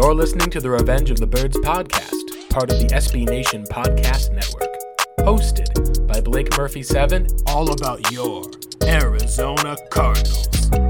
You're listening to the Revenge of the Birds podcast, part of the SB Nation podcast network. Hosted by Blake Murphy 7, all about your Arizona Cardinals.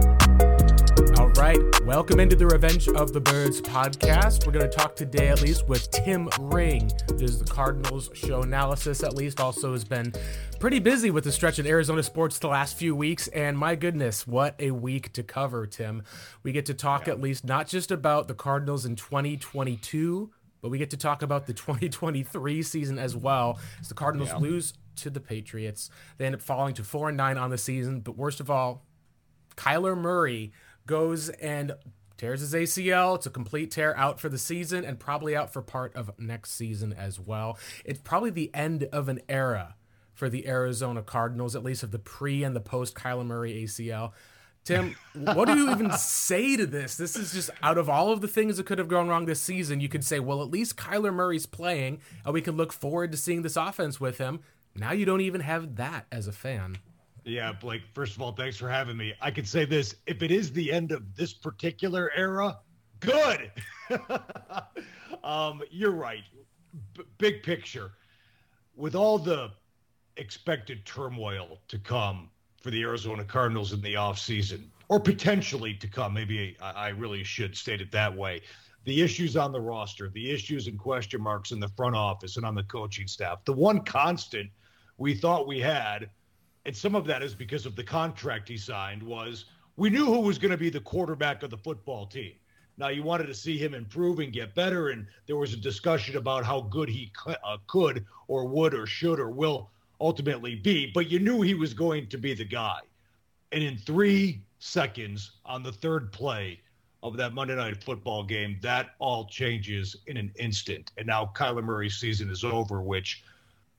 Right, welcome into the Revenge of the Birds podcast. We're going to talk today, at least, with Tim Ring. This is the Cardinals show analysis, at least, also has been pretty busy with the stretch in Arizona sports the last few weeks. And my goodness, what a week to cover, Tim. We get to talk yeah. at least not just about the Cardinals in 2022, but we get to talk about the 2023 season as well. As the Cardinals yeah. lose to the Patriots, they end up falling to four and nine on the season. But worst of all, Kyler Murray goes and tears his ACL. It's a complete tear out for the season and probably out for part of next season as well. It's probably the end of an era for the Arizona Cardinals, at least of the pre and the post Kyler Murray ACL. Tim, what do you even say to this? This is just out of all of the things that could have gone wrong this season, you could say, well, at least Kyler Murray's playing, and we can look forward to seeing this offense with him. Now you don't even have that as a fan. Yeah, Blake, first of all, thanks for having me. I could say this if it is the end of this particular era, good. um, you're right. B- big picture, with all the expected turmoil to come for the Arizona Cardinals in the offseason, or potentially to come. Maybe I, I really should state it that way. The issues on the roster, the issues and question marks in the front office and on the coaching staff. The one constant we thought we had, and some of that is because of the contract he signed, was we knew who was going to be the quarterback of the football team. Now you wanted to see him improve and get better, and there was a discussion about how good he uh, could or would or should or will ultimately be, but you knew he was going to be the guy. And in three seconds on the third play of that Monday night football game, that all changes in an instant. And now Kyler Murray's season is over, which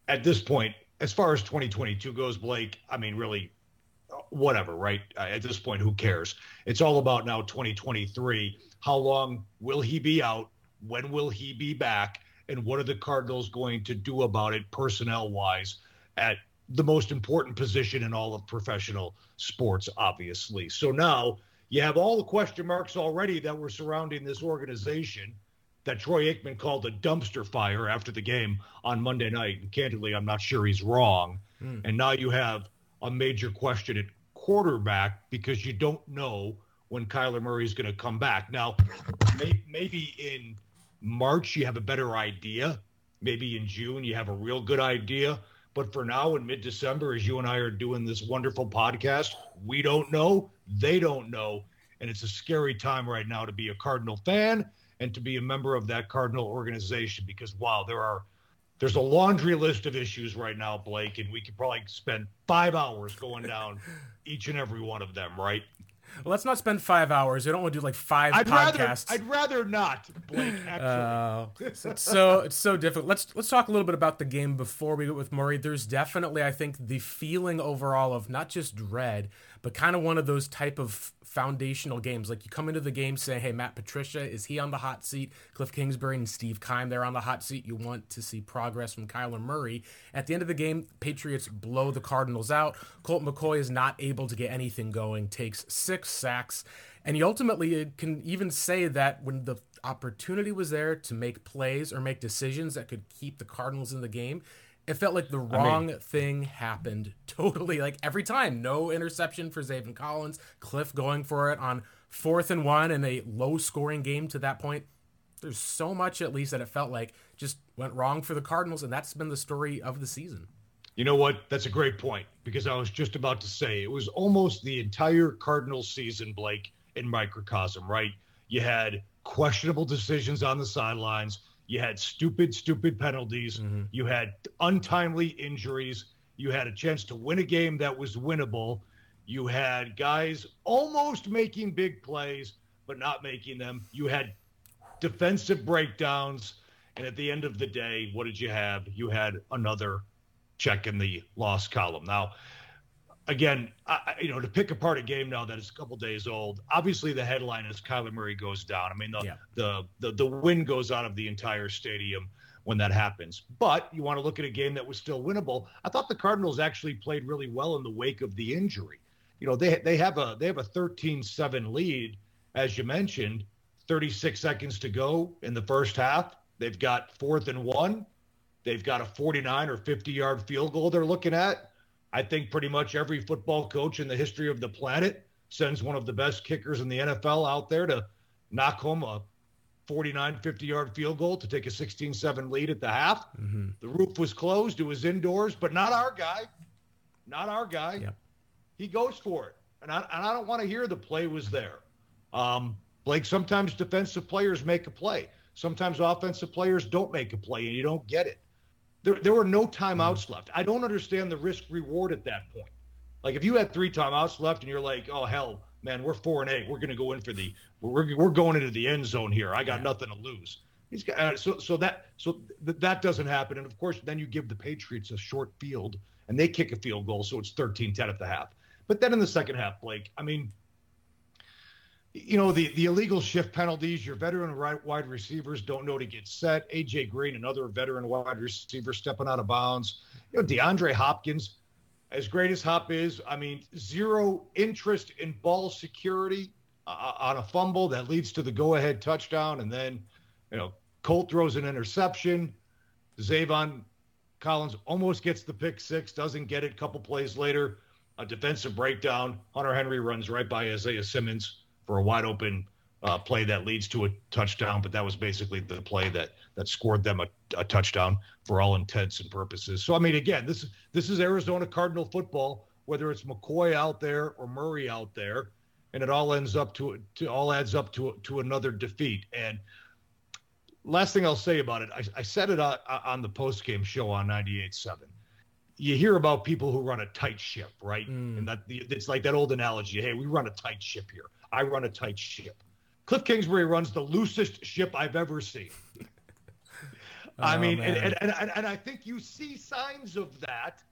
at this point, as far as 2022 goes, Blake, I mean, really, whatever, right? Uh, at this point, who cares? It's all about now 2023. How long will he be out? When will he be back? And what are the Cardinals going to do about it personnel wise at the most important position in all of professional sports, obviously. So now you have all the question marks already that were surrounding this organization that Troy Aikman called a dumpster fire after the game on Monday night. And candidly, I'm not sure he's wrong. Mm. And now you have a major question at quarterback because you don't know when Kyler Murray is going to come back. Now, may, maybe in March you have a better idea. Maybe in June you have a real good idea. But for now, in mid December, as you and I are doing this wonderful podcast, we don't know. They don't know. And it's a scary time right now to be a Cardinal fan and to be a member of that Cardinal organization because, wow, there are. There's a laundry list of issues right now, Blake, and we could probably spend five hours going down each and every one of them, right? Well, let's not spend five hours. I don't want to do like 5 I'd podcasts. Rather, I'd rather not, Blake. Actually, uh, it's so it's so difficult. Let's let's talk a little bit about the game before we go with Murray. There's definitely, I think, the feeling overall of not just dread, but kind of one of those type of foundational games. Like you come into the game saying, "Hey, Matt Patricia is he on the hot seat? Cliff Kingsbury and Steve Keim they're on the hot seat. You want to see progress from Kyler Murray." At the end of the game, Patriots blow the Cardinals out. Colt McCoy is not able to get anything going. Takes six sacks, and he ultimately uh, can even say that when the opportunity was there to make plays or make decisions that could keep the Cardinals in the game, it felt like the wrong I mean, thing happened totally. Like every time, no interception for Zaven Collins, Cliff going for it on fourth and one in a low scoring game to that point. There's so much, at least, that it felt like just went wrong for the Cardinals, and that's been the story of the season. You know what? That's a great point because I was just about to say it was almost the entire Cardinals season, Blake, in microcosm, right? You had questionable decisions on the sidelines. You had stupid, stupid penalties. Mm-hmm. You had untimely injuries. You had a chance to win a game that was winnable. You had guys almost making big plays, but not making them. You had defensive breakdowns. And at the end of the day, what did you have? You had another check in the loss column. Now, again, I, you know, to pick apart a game now that is a couple days old, obviously the headline is Kyler Murray goes down. I mean, the, yeah. the, the, the wind goes out of the entire stadium when that happens. But you want to look at a game that was still winnable. I thought the Cardinals actually played really well in the wake of the injury. You know, they, they have a, they have a 13-7 lead, as you mentioned, 36 seconds to go in the first half. They've got fourth and one. They've got a 49 or 50 yard field goal they're looking at. I think pretty much every football coach in the history of the planet sends one of the best kickers in the NFL out there to knock home a 49, 50 yard field goal to take a 16 7 lead at the half. Mm-hmm. The roof was closed, it was indoors, but not our guy. Not our guy. Yep. He goes for it. And I, and I don't want to hear the play was there. Um, Blake, sometimes defensive players make a play. Sometimes offensive players don't make a play and you don't get it. There, there were no timeouts mm-hmm. left. I don't understand the risk reward at that point. Like if you had three timeouts left and you're like, oh hell, man, we're four and eight. We're going to go in for the we're we're going into the end zone here. I got yeah. nothing to lose. He's got uh, so so that so th- that doesn't happen. And of course, then you give the Patriots a short field and they kick a field goal, so it's 13-10 at the half. But then in the second half, Blake, I mean, you know the the illegal shift penalties. Your veteran right wide receivers don't know to get set. AJ Green, another veteran wide receiver, stepping out of bounds. You know DeAndre Hopkins as great as Hop is, I mean, zero interest in ball security uh, on a fumble that leads to the go-ahead touchdown, and then, you know, Colt throws an interception. Zaven Collins almost gets the pick six, doesn't get it. A couple plays later, a defensive breakdown. Hunter Henry runs right by Isaiah Simmons for a wide open uh, play that leads to a touchdown, but that was basically the play that that scored them a, a, touchdown for all intents and purposes. So I mean, again, this this is Arizona Cardinal football, whether it's McCoy out there or Murray out there, and it all ends up to to all adds up to to another defeat. And last thing I'll say about it, I, I said it on, on the post game show on 98.7. You hear about people who run a tight ship, right? Mm. And that it's like that old analogy. Hey, we run a tight ship here. I run a tight ship Cliff Kingsbury runs the loosest ship I've ever seen. I oh, mean, and, and, and, and I think you see signs of that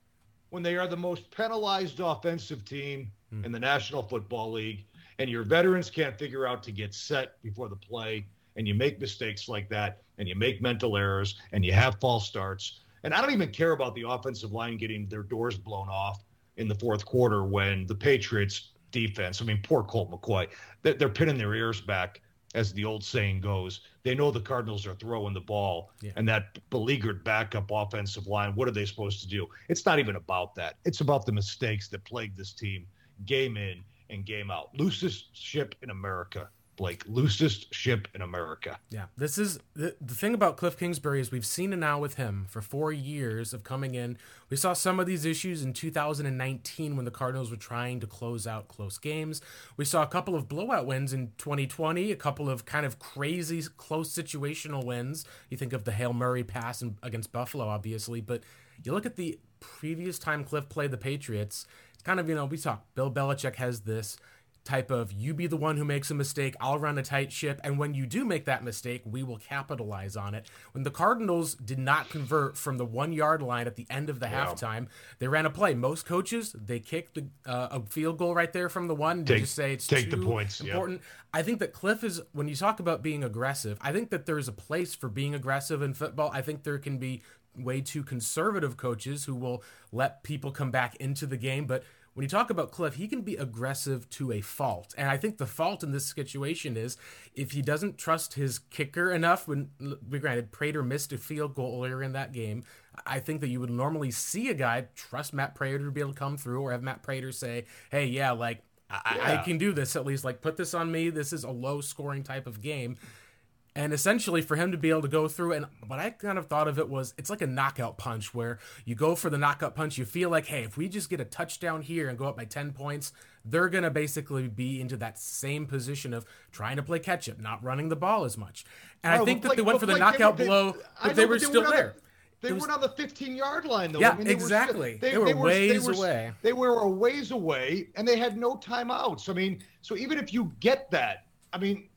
when they are the most penalized offensive team hmm. in the National Football League, and your veterans can't figure out to get set before the play, and you make mistakes like that, and you make mental errors, and you have false starts. And I don't even care about the offensive line getting their doors blown off in the fourth quarter when the Patriots defense. I mean, poor Colt McCoy. They're pinning their ears back, as the old saying goes. They know the Cardinals are throwing the ball, yeah. and that beleaguered backup offensive line. What are they supposed to do? It's not even about that. It's about the mistakes that plague this team, game in and game out. Loosest ship in America Blake, loosest ship in America. Yeah, this is the, the thing about Cliff Kingsbury is we've seen it now with him for four years of coming in. We saw some of these issues in 2019 when the Cardinals were trying to close out close games. We saw a couple of blowout wins in 2020, a couple of kind of crazy close situational wins. You think of the Hail Murray pass in, against Buffalo, obviously, but you look at the previous time Cliff played the Patriots. It's kind of you know we talk. Bill Belichick has this type of you be the one who makes a mistake, I'll run a tight ship, and when you do make that mistake, we will capitalize on it. When the Cardinals did not convert from the one yard line at the end of the wow. halftime, they ran a play. Most coaches they kick the, uh, a field goal right there from the one. They just say it's take the points. Important. Yep. I think that Cliff is when you talk about being aggressive. I think that there's a place for being aggressive in football. I think there can be way too conservative coaches who will let people come back into the game, but when you talk about Cliff, he can be aggressive to a fault. And I think the fault in this situation is if he doesn't trust his kicker enough, when, we granted, Prater missed a field goal earlier in that game, I think that you would normally see a guy trust Matt Prater to be able to come through or have Matt Prater say, hey, yeah, like, I, yeah. I can do this at least. Like, put this on me. This is a low scoring type of game. And essentially, for him to be able to go through, and what I kind of thought of it was it's like a knockout punch where you go for the knockout punch. You feel like, hey, if we just get a touchdown here and go up by 10 points, they're going to basically be into that same position of trying to play catch up, not running the ball as much. And I think that they went for the knockout they, blow, but they were still there. They was, weren't on the 15 yard line though. Yeah, I mean, exactly. Were, they, they, were they, were ways they were, away. They were a ways away, and they had no timeouts. I mean, so even if you get that, I mean,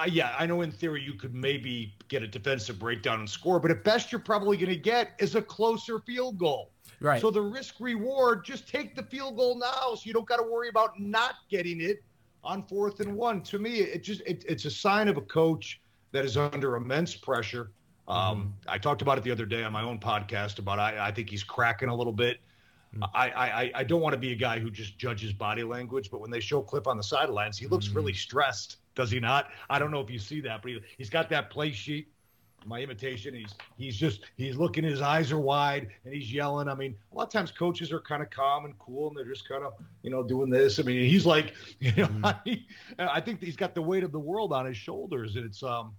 uh, yeah, I know in theory you could maybe get a defensive breakdown and score, but at best you're probably going to get is a closer field goal. Right. So the risk reward, just take the field goal now, so you don't got to worry about not getting it on fourth and one. To me, it just it, it's a sign of a coach that is under immense pressure. Um. I talked about it the other day on my own podcast about I, I think he's cracking a little bit. Mm-hmm. I, I I don't want to be a guy who just judges body language, but when they show Cliff on the sidelines, he looks mm-hmm. really stressed Does he not? I don't know if you see that, but he, he's got that play sheet. My imitation. He's he's just he's looking. His eyes are wide and he's yelling. I mean, a lot of times coaches are kind of calm and cool and they're just kind of you know doing this. I mean, he's like you know mm. I, I think he's got the weight of the world on his shoulders and it's um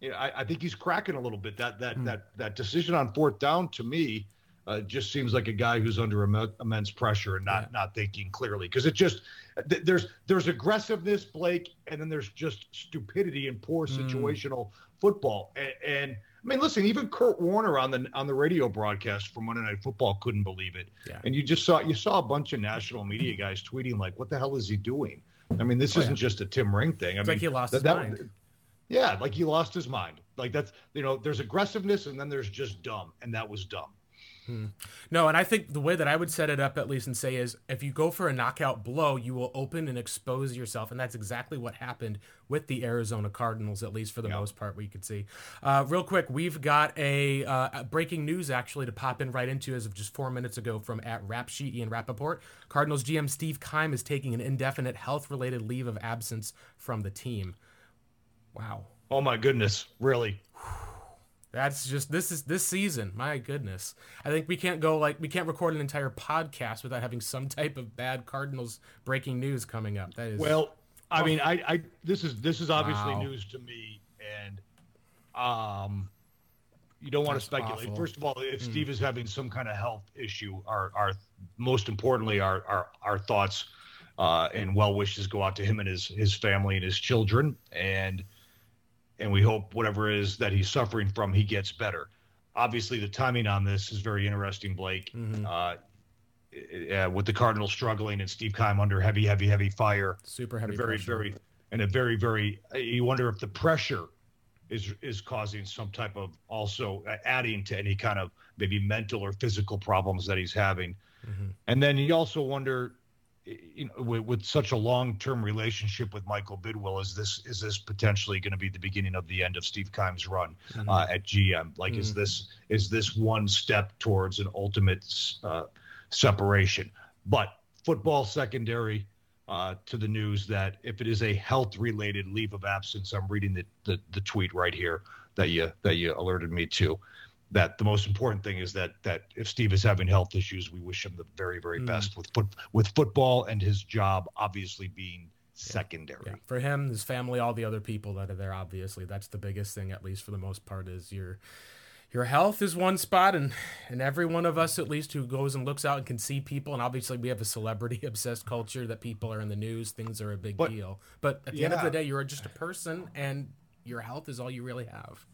you know, I, I think he's cracking a little bit. That that mm. that that decision on fourth down to me uh, just seems like a guy who's under Im- immense pressure and not yeah. not thinking clearly because it just th- there's there's aggressiveness, Blake, and then there's just stupidity and poor hmm. situational mm. football. And, and, I mean, listen, even Kurt Warner on the on the radio broadcast from Monday Night Football couldn't believe it. Yeah. And you just saw you saw a bunch of national media guys tweeting like, "What the hell is he doing?" I mean, this oh, isn't yeah. just a Tim Ring thing. I it's mean, like he lost that, his that, mind. Yeah, like he lost his mind. Like that's you know, there's aggressiveness and then there's just dumb, and that was dumb. Hmm. No, and I think the way that I would set it up at least and say is if you go for a knockout blow, you will open and expose yourself, and that's exactly what happened with the Arizona Cardinals, at least for the yep. most part. We could see. Uh, real quick, we've got a, uh, breaking news actually to pop in right into as of just four minutes ago from at Rap Sheet Ian Rapoport. Cardinals GM Steve Keim is taking an indefinite health-related leave of absence from the team. Wow. Oh my goodness, really? That's just this is this season. My goodness, I think we can't go like we can't record an entire podcast without having some type of bad Cardinals breaking news coming up. That is well. I mean, I, I this is this is obviously wow. news to me, and um, you don't want That's to speculate. Awful. First of all, if mm. Steve is having some kind of health issue, our our most importantly, our our our thoughts uh, and well wishes go out to him and his his family and his children, and and we hope whatever it is that he's suffering from, he gets better. Obviously, the timing on this is very interesting, Blake. Mm-hmm. Uh, uh, with the Cardinals struggling and Steve Keim under heavy, heavy, heavy fire, super heavy, very, pressure. very, and a very, very. You wonder if the pressure is is causing some type of also adding to any kind of maybe mental or physical problems that he's having. Mm-hmm. And then you also wonder you know, with, with such a long-term relationship with Michael Bidwill, is this is this potentially going to be the beginning of the end of Steve Keim's run mm-hmm. uh, at GM? Like, mm-hmm. is this is this one step towards an ultimate uh, separation? But football secondary uh, to the news that if it is a health-related leave of absence, I'm reading the, the the tweet right here that you that you alerted me to that the most important thing is that that if Steve is having health issues, we wish him the very very mm. best with foot with football and his job obviously being secondary. Yeah. For him, his family, all the other people that are there, obviously, that's the biggest thing, at least for the most part, is your your health is one spot and and every one of us at least who goes and looks out and can see people and obviously we have a celebrity obsessed culture that people are in the news things are a big but, deal but at the yeah. end of the day you're just a person and your health is all you really have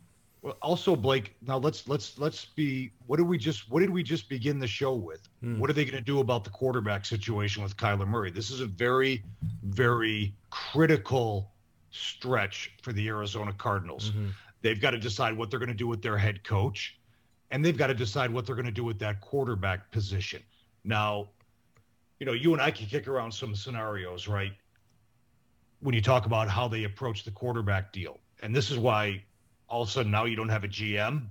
well, also, Blake. Now let's let's let's be. What did we just? What did we just begin the show with? Hmm. What are they going to do about the quarterback situation with Kyler Murray? This is a very, very critical stretch for the Arizona Cardinals. Mm-hmm. They've got to decide what they're going to do with their head coach, and they've got to decide what they're going to do with that quarterback position. Now, you know, you and I can kick around some scenarios, right? When you talk about how they approach the quarterback deal, and this is why all of a sudden now you don't have a GM.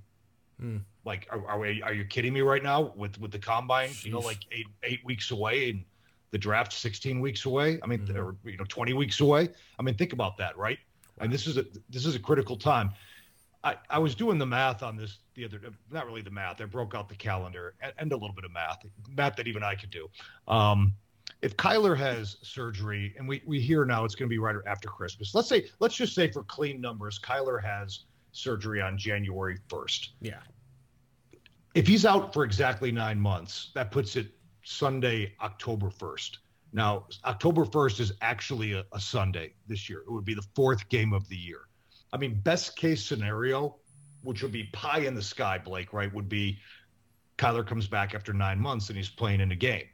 Hmm. Like, are, are, we, are you kidding me right now with with the combine? Sheesh. You know, like eight eight weeks away and the draft sixteen weeks away. I mean, mm-hmm. or, you know, twenty weeks away. I mean, think about that, right? Wow. And this is a this is a critical time. I, I was doing the math on this the other not really the math. I broke out the calendar and, and a little bit of math, math that even I could do. Um, if Kyler has surgery, and we, we hear now it's going to be right after Christmas. Let's say, let's just say for clean numbers, Kyler has surgery on January 1st. Yeah. If he's out for exactly nine months, that puts it Sunday, October 1st. Now, October 1st is actually a, a, Sunday this year. It would be the fourth game of the year. I mean, best case scenario, which would be pie in the sky, Blake, right? Would be Kyler comes back after nine months and he's playing in a game.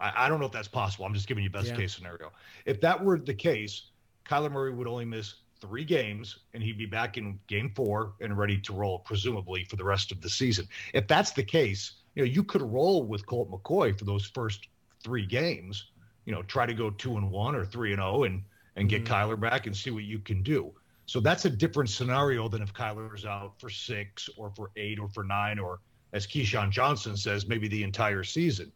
I, I don't know if that's possible. I'm just giving you best yeah. case scenario. If that were the case, Kyler Murray would only miss three games and he'd be back in game four and ready to roll, presumably for the rest of the season. If that's the case, you know, you could roll with Colt McCoy for those first three games, you know, try to go two and one or three and oh and and get mm-hmm. Kyler back and see what you can do. So that's a different scenario than if Kyler's out for six or for eight or for nine or as Keyshawn Johnson says, maybe the entire season.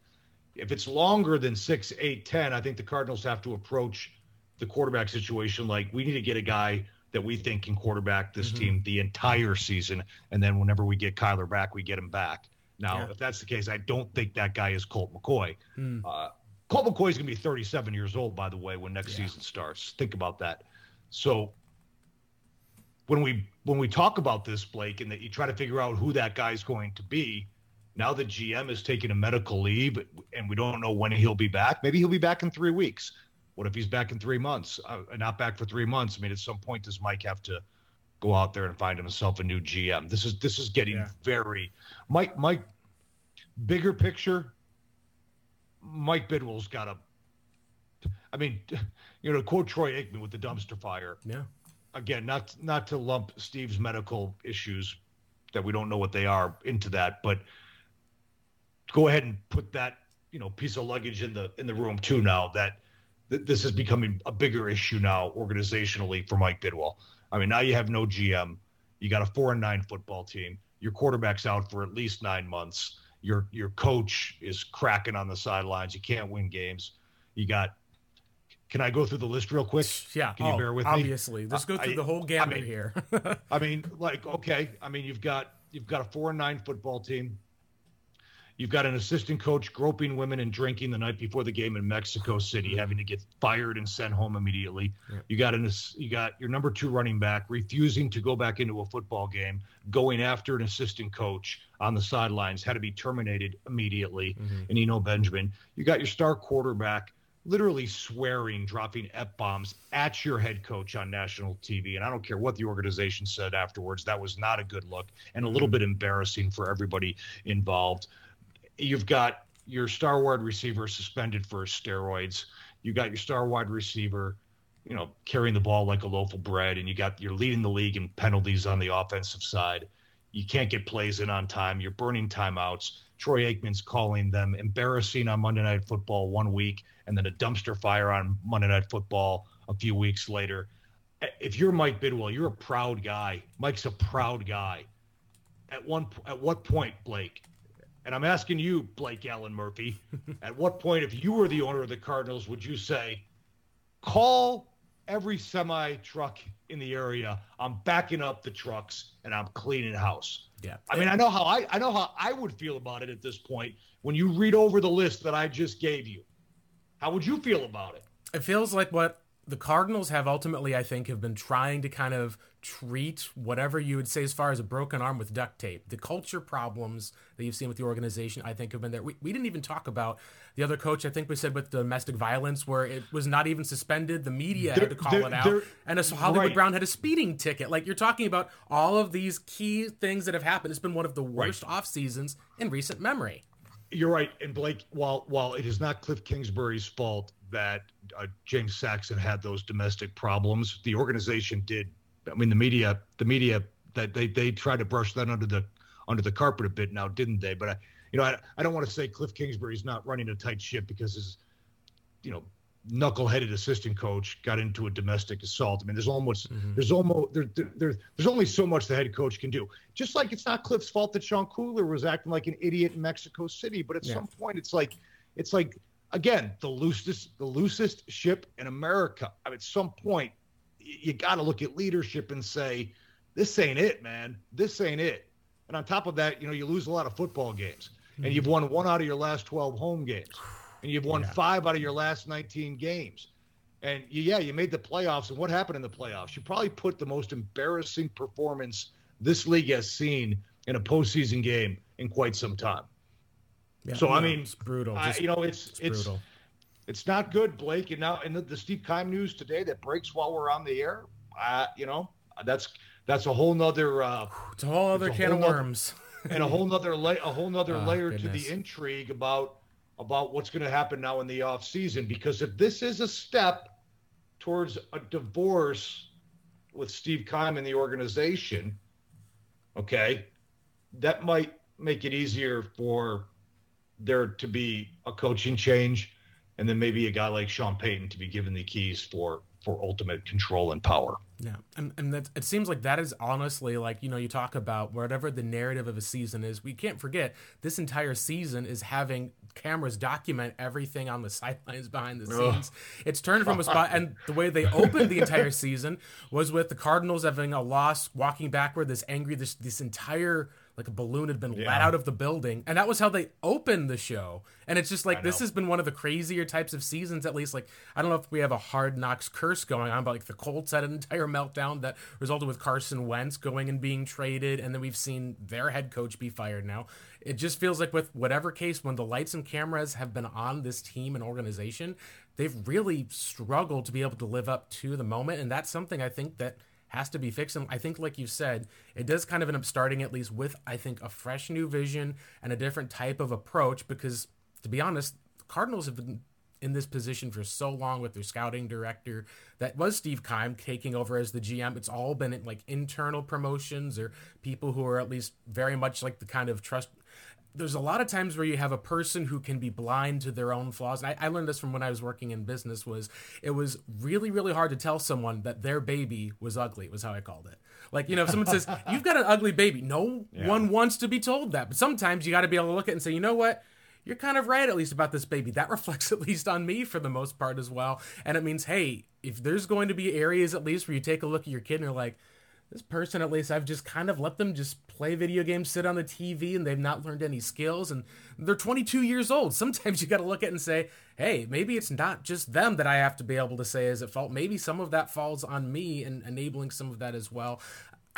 If it's longer than six, eight, ten, I think the Cardinals have to approach the quarterback situation like we need to get a guy that we think can quarterback this mm-hmm. team the entire season, and then whenever we get Kyler back, we get him back. Now, yeah. if that's the case, I don't think that guy is Colt McCoy. Mm. Uh, Colt McCoy is going to be 37 years old, by the way, when next yeah. season starts. Think about that. So when we when we talk about this, Blake, and that you try to figure out who that guy's going to be, now the GM is taking a medical leave, and we don't know when he'll be back. Maybe he'll be back in three weeks. What if he's back in three months? Uh, not back for three months. I mean, at some point, does Mike have to go out there and find himself a new GM? This is this is getting yeah. very Mike. Mike, bigger picture. Mike Bidwill's got a. I mean, you know, quote Troy Aikman with the dumpster fire. Yeah. Again, not not to lump Steve's medical issues that we don't know what they are into that, but go ahead and put that you know piece of luggage in the in the room too. Now that th- this is becoming a bigger issue now organizationally for Mike Bidwill. I mean, now you have no GM. You got a four and nine football team. Your quarterback's out for at least nine months. Your your coach is cracking on the sidelines. You can't win games. You got. Can I go through the list real quick? Yeah. Can you oh, bear with obviously. me? Obviously, let's go through I, the whole gamut I mean, here. I mean, like, okay. I mean, you've got you've got a four and nine football team. You've got an assistant coach groping women and drinking the night before the game in Mexico City, mm-hmm. having to get fired and sent home immediately. Yeah. You got an you got your number two running back refusing to go back into a football game, going after an assistant coach on the sidelines, had to be terminated immediately. Mm-hmm. And you know Benjamin, you got your star quarterback literally swearing, dropping f bombs at your head coach on national TV. And I don't care what the organization said afterwards. That was not a good look and a little mm-hmm. bit embarrassing for everybody involved you've got your star wide receiver suspended for steroids. You got your star wide receiver, you know, carrying the ball like a loaf of bread, and you got you're leading the league in penalties on the offensive side. You can't get plays in on time. You're burning timeouts. Troy Aikman's calling them embarrassing on Monday Night Football one week, and then a dumpster fire on Monday Night Football a few weeks later. If you're Mike Bidwill, you're a proud guy. Mike's a proud guy. At one, at what point, Blake, and I'm asking you, Blake Allen Murphy, at what point, if you were the owner of the Cardinals, would you say, call every semi truck in the area? I'm backing up the trucks and I'm cleaning house. Yeah. I mean, I know how I, I know how I would feel about it at this point. When you read over the list that I just gave you, how would you feel about it? It feels like what the Cardinals have ultimately, I think, have been trying to kind of treat whatever you would say as far as a broken arm with duct tape. The culture problems that you've seen with the organization, I think, have been there. We, we didn't even talk about the other coach, I think we said with domestic violence, where it was not even suspended. The media had to call it out. And a Hollywood right. Brown had a speeding ticket. Like you're talking about all of these key things that have happened. It's been one of the worst right. off seasons in recent memory. You're right. And Blake, while while it is not Cliff Kingsbury's fault that uh, James Saxon had those domestic problems. The organization did. I mean, the media, the media that they they tried to brush that under the under the carpet a bit now, didn't they? But I, you know, I, I don't want to say Cliff Kingsbury's not running a tight ship because his, you know, knuckleheaded assistant coach got into a domestic assault. I mean, there's almost mm-hmm. there's almost there, there, there's only so much the head coach can do. Just like it's not Cliff's fault that Sean Kugler was acting like an idiot in Mexico City, but at yeah. some point it's like it's like again, the loosest the loosest ship in America. I mean, at some point, you got to look at leadership and say, this ain't it, man. This ain't it. And on top of that, you know, you lose a lot of football games, mm-hmm. and you've won one out of your last 12 home games, and you've won yeah. five out of your last 19 games. And you, yeah, you made the playoffs. And what happened in the playoffs? You probably put the most embarrassing performance this league has seen in a postseason game in quite some time. Yeah, so I mean, it's brutal. I, you know, it's it's it's, brutal. it's not good, Blake. And now in the, the Steve Keim news today that breaks while we're on the air, uh, you know, that's that's a whole nother. Uh, it's a whole other can of worms, and a whole nother la- a whole nother oh, layer goodness. to the intrigue about about what's going to happen now in the off season. Because if this is a step towards a divorce with Steve Keim and the organization, okay, that might make it easier for there to be a coaching change, and then maybe a guy like Sean Payton to be given the keys for for ultimate control and power. Yeah, and and that it seems like that is honestly like you know you talk about whatever the narrative of a season is. We can't forget this entire season is having cameras document everything on the sidelines behind the scenes. Ugh. It's turned from a spot, and the way they opened the entire season was with the Cardinals having a loss, walking backward, this angry, this this entire like a balloon had been yeah. let out of the building and that was how they opened the show. And it's just like this has been one of the crazier types of seasons at least like i don't know if we have a hard knocks curse going on but like the colts had an entire meltdown that resulted with carson wentz going and being traded and then we've seen their head coach be fired now. It just feels like with whatever case when the lights and cameras have been on this team and organization they've really struggled to be able to live up to the moment and that's something i think that has to be fixed. And I think, like you said, it does kind of end up starting at least with, I think, a fresh new vision and a different type of approach. Because to be honest, Cardinals have been in this position for so long with their scouting director that was Steve Keim taking over as the GM. It's all been like internal promotions or people who are at least very much like the kind of trust there's a lot of times where you have a person who can be blind to their own flaws. And I, I, learned this from when I was working in business. Was it was really really hard to tell someone that their baby was ugly. Was how I called it. Like you know, if someone says you've got an ugly baby, no yeah. one wants to be told that. But sometimes you got to be able to look at it and say, you know what. You're kind of right, at least about this baby. That reflects at least on me for the most part as well. And it means, hey, if there's going to be areas at least where you take a look at your kid and you're like, this person at least i've just kind of let them just play video games sit on the tv and they've not learned any skills and they're 22 years old. Sometimes you got to look at it and say hey maybe it's not just them that i have to be able to say is at fault. Maybe some of that falls on me and enabling some of that as well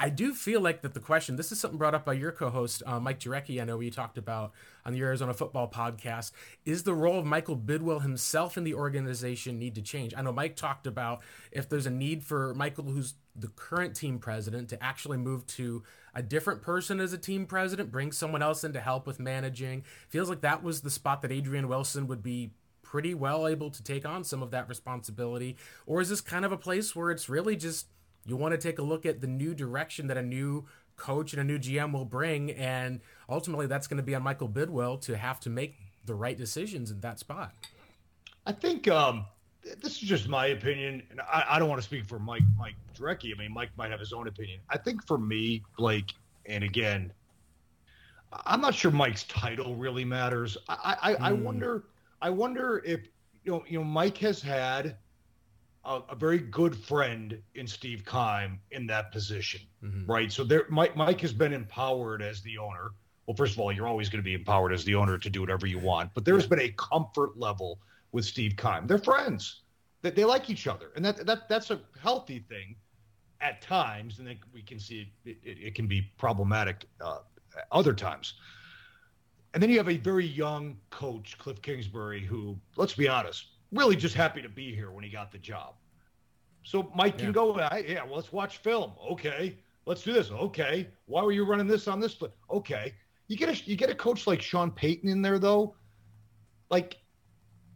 I do feel like that the question, this is something brought up by your co host, uh, Mike Jurecki, I know we talked about on the Arizona Football Podcast. Is the role of Michael Bidwill himself in the organization need to change? I know Mike talked about if there's a need for Michael, who's the current team president, to actually move to a different person as a team president, bring someone else in to help with managing. Feels like that was the spot that Adrian Wilson would be pretty well able to take on some of that responsibility. Or is this kind of a place where it's really just you want to take a look at the new direction that a new coach and a new GM will bring, and ultimately that's going to be on Michael Bidwill to have to make the right decisions in that spot. I think um, this is just my opinion, and I, I, don't want to speak for Mike Mike Jurecki. I mean, Mike might have his own opinion. I think for me, Blake, and again, I'm not sure Mike's title really matters. I I, mm. I hmm. wonder I wonder if you know you know Mike has had a, a, very good friend in Steve Keim in that position, mm-hmm. right? So there, Mike, Mike has been empowered as the owner. Well, first of all, you're always going to be empowered as the owner to do whatever you want, but there's been a comfort level with Steve Keim. They're friends. That they, they like each other, and that that that's a healthy thing at times, and then we can see it, it, it can be problematic uh, other times. And then you have a very young coach, Cliff Kingsbury, who, let's be honest, really just happy to be here when he got the job. So Mike can yeah. go, yeah, well, let's watch film. Okay. Let's do this. Okay. Why were you running this on this? But okay. You get a you get a coach like Sean Payton in there though. Like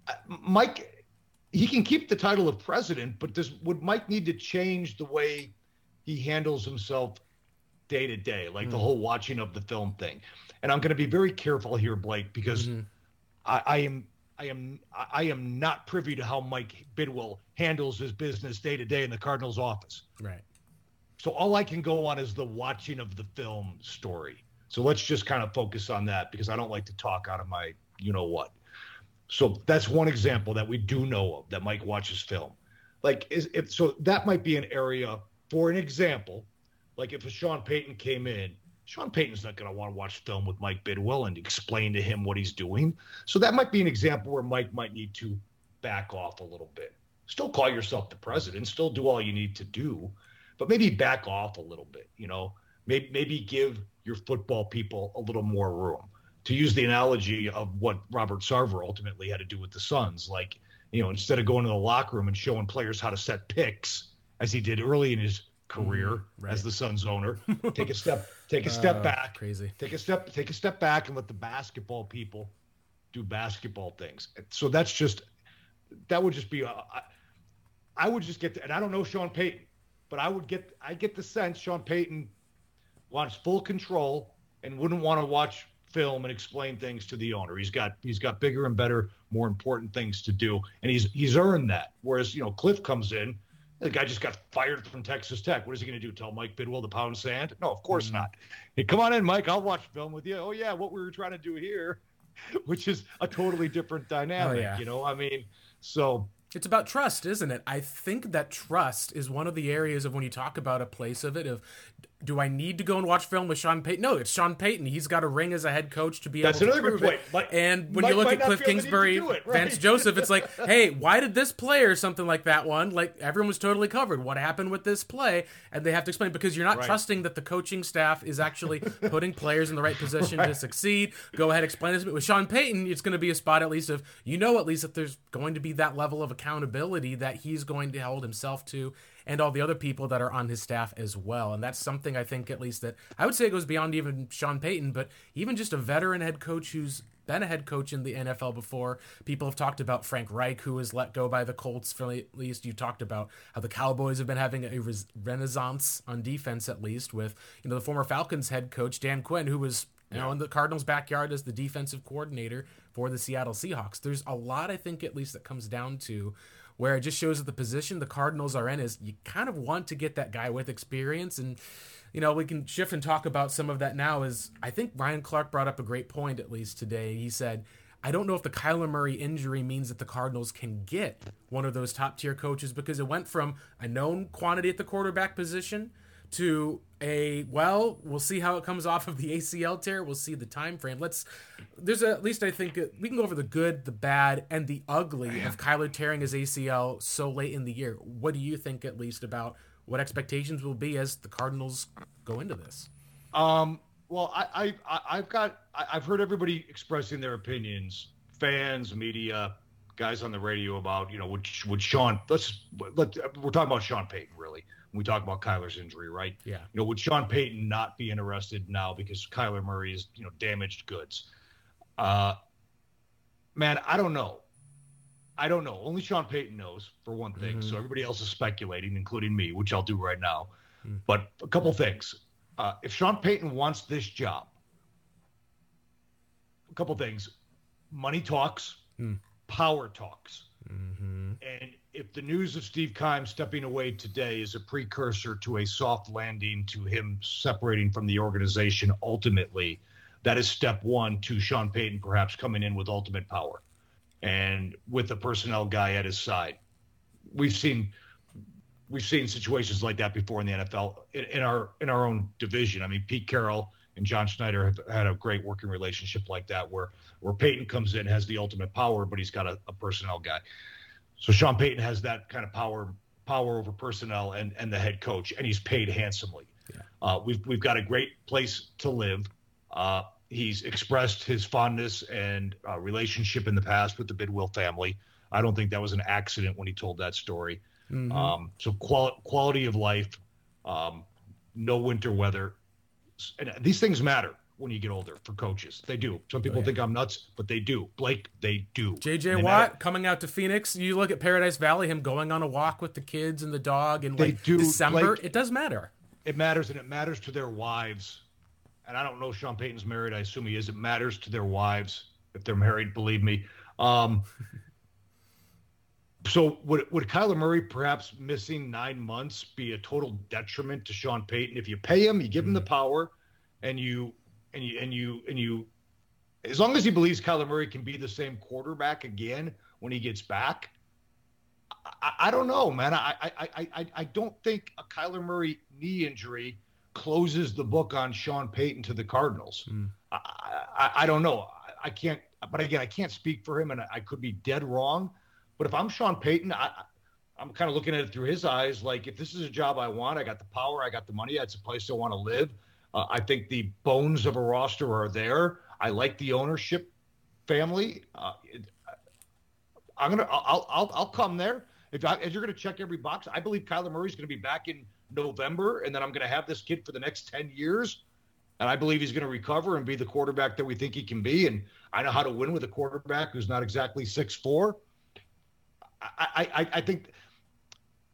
uh, Mike, he can keep the title of president, but does would Mike need to change the way he handles himself day to day, like mm. the whole watching of the film thing? And I'm going to be very careful here, Blake, because mm-hmm. I, I am I am I am not privy to how Mike Bidwill handles his business day to day in the Cardinals office. Right. So all I can go on is the watching of the film story. So let's just kind of focus on that because I don't like to talk out of my you know what. So that's one example that we do know of that Mike watches film. Like is if so that might be an area for an example, like if a Sean Payton came in Sean Payton's not going to want to watch film with Mike Bidwill and explain to him what he's doing. So that might be an example where Mike might need to back off a little bit. Still call yourself the president, still do all you need to do, but maybe back off a little bit, you know, maybe, maybe give your football people a little more room. To use the analogy of what Robert Sarver ultimately had to do with the Suns, like, you know, instead of going to the locker room and showing players how to set picks, as he did early in his career mm-hmm. right. as the Suns owner. Take a step, take a step uh, back. Crazy. Take a step, take a step back, and let the basketball people do basketball things. So that's just that would just be. A, I, I would just get, to, and I don't know Sean Payton, but I would get, I get the sense Sean Payton wants full control and wouldn't want to watch film and explain things to the owner. He's got he's got bigger and better, more important things to do, and he's he's earned that. Whereas you know Cliff comes in The guy just got fired from Texas Tech. What is he going to do? Tell Mike Bidwill to pound sand? No, of course mm-hmm. not. Hey, come on in, Mike. I'll watch film with you. Oh yeah, what we were trying to do here, which is a totally different dynamic. Oh, yeah. You know, I mean, so it's about trust, isn't it? I think that trust is one of the areas of when you talk about a place of it of do I need to go and watch film with Sean Payton? No, it's Sean Payton. He's got a ring as a head coach to be That's able to prove it. Mike, and when Mike you look at Cliff Kingsbury, it, right? Vance Joseph, it's like, hey, why did this play or something like that one? Like everyone was totally covered. What happened with this play? And they have to explain because you're not right. trusting that the coaching staff is actually putting players in the right position right. to succeed. Go ahead, explain this. But with Sean Payton, it's going to be a spot at least of you know at least that there's going to be that level of accountability that he's going to hold himself to and all the other people that are on his staff as well. And that's something I think, at least, that I would say goes beyond even Sean Payton, but even just a veteran head coach who's been a head coach in the NFL before. People have talked about Frank Reich, who was let go by the Colts. For at least you talked about how the Cowboys have been having a renaissance on defense, at least with you know the former Falcons head coach Dan Quinn, who was you know in the Cardinals' backyard as the defensive coordinator for the Seattle Seahawks. There's a lot, I think, at least that comes down to where it just shows that the position the Cardinals are in is you kind of want to get that guy with experience and you know we can shift and talk about some of that now is I think Ryan Clark brought up a great point at least today. He said I don't know if the Kyler Murray injury means that the Cardinals can get one of those top tier coaches because it went from a known quantity at the quarterback position to a well we'll see how it comes off of the acl tear. We'll see the time frame. Let's there's a, at least i think uh, we can go over the good the bad and the ugly of kyler tearing his acl so late in the year. What do you think at least about what expectations will be as the cardinals go into this? Um well i i i've got i've heard everybody expressing their opinions. Fans media guys on the radio about you know would would sean let's let we're talking about sean payton really we talk about Kyler's injury, right? Yeah. You know, would Sean Payton not be interested now because Kyler Murray is, you know, damaged goods? Uh, man, I don't know. I don't know. Only Sean Payton knows, for one thing. Mm-hmm. So everybody else is speculating, including me, which I'll do right now. Mm-hmm. But a couple things. Uh, if Sean Payton wants this job, a couple things. Money talks, mm. power talks. Mm-hmm. And if the news of Steve Keim stepping away today is a precursor to a soft landing to him separating from the organization ultimately, that is step one to Sean Payton perhaps coming in with ultimate power and with a personnel guy at his side. We've seen we've seen situations like that before in the NFL in, in our in our own division. I mean, Pete Carroll and John Schneider have had a great working relationship like that, where where Payton comes in has the ultimate power, but he's got a, a personnel guy. So Sean Payton has that kind of power power over personnel and and the head coach, and he's paid handsomely. Yeah. Uh, we've we've got a great place to live. Uh, he's expressed his fondness and uh, relationship in the past with the Bidwill family. I don't think that was an accident when he told that story. Mm-hmm. Um, so qual- quality of life, um, no winter weather, and these things matter when you get older for coaches. They do. Some people oh, yeah. think I'm nuts, but they do. Blake, they do. JJ Watt coming out to Phoenix. You look at Paradise Valley, him going on a walk with the kids and the dog in like do, December. Blake, it does matter. It matters, and it matters to their wives. And I don't know Sean Payton's married. I assume he is. It matters to their wives if they're married. Believe me. Um, so would would Kyler Murray perhaps missing nine months be a total detriment to Sean Payton? If you pay him, you give him the mm. power, and you and you and you and you as long as he believes Kyler Murray can be the same quarterback again when he gets back, I, I don't know, man. I, I I I don't think a Kyler Murray knee injury closes the book on Sean Payton to the Cardinals. Mm. I, I, I don't know. I, I, can't. But again, I can't speak for him, and I could be dead wrong. But if I'm Sean Payton, I, I'm kind of looking at it through his eyes. Like, if this is a job I want, I got the power, I got the money, it's a place I want to live. Uh, I think the bones of a roster are there. I like the ownership family. Uh, I'm gonna. I'll. I'll. I'll come there. If, I, you're to check every box, I believe Kyler Murray's to be back in November, and then I'm to have this kid for the next ten years. And I believe he's going to recover and be the quarterback that we think he can be. And I know how to win with a quarterback who's not exactly six four. I, I, I think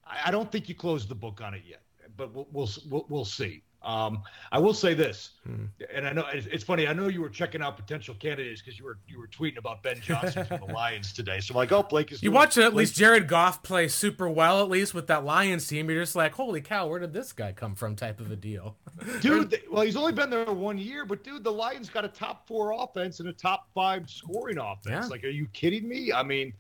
I don't think you closed the book on it yet, but we'll we'll, we'll see. Um, I will say this, hmm. and I know it's, it's, funny. I know you were checking out potential candidates because you were you were tweeting about Ben Johnson from the Lions today. So I'm like, oh, Blake is. You watch at least Jared Goff play super well, at least with that Lions team. You're just like, holy cow, where did this guy come from? Type of a deal, dude. They, well, he's only been there one year, but dude, the Lions got a top four offense and a top five scoring offense. Yeah. Like, are you kidding me? I mean.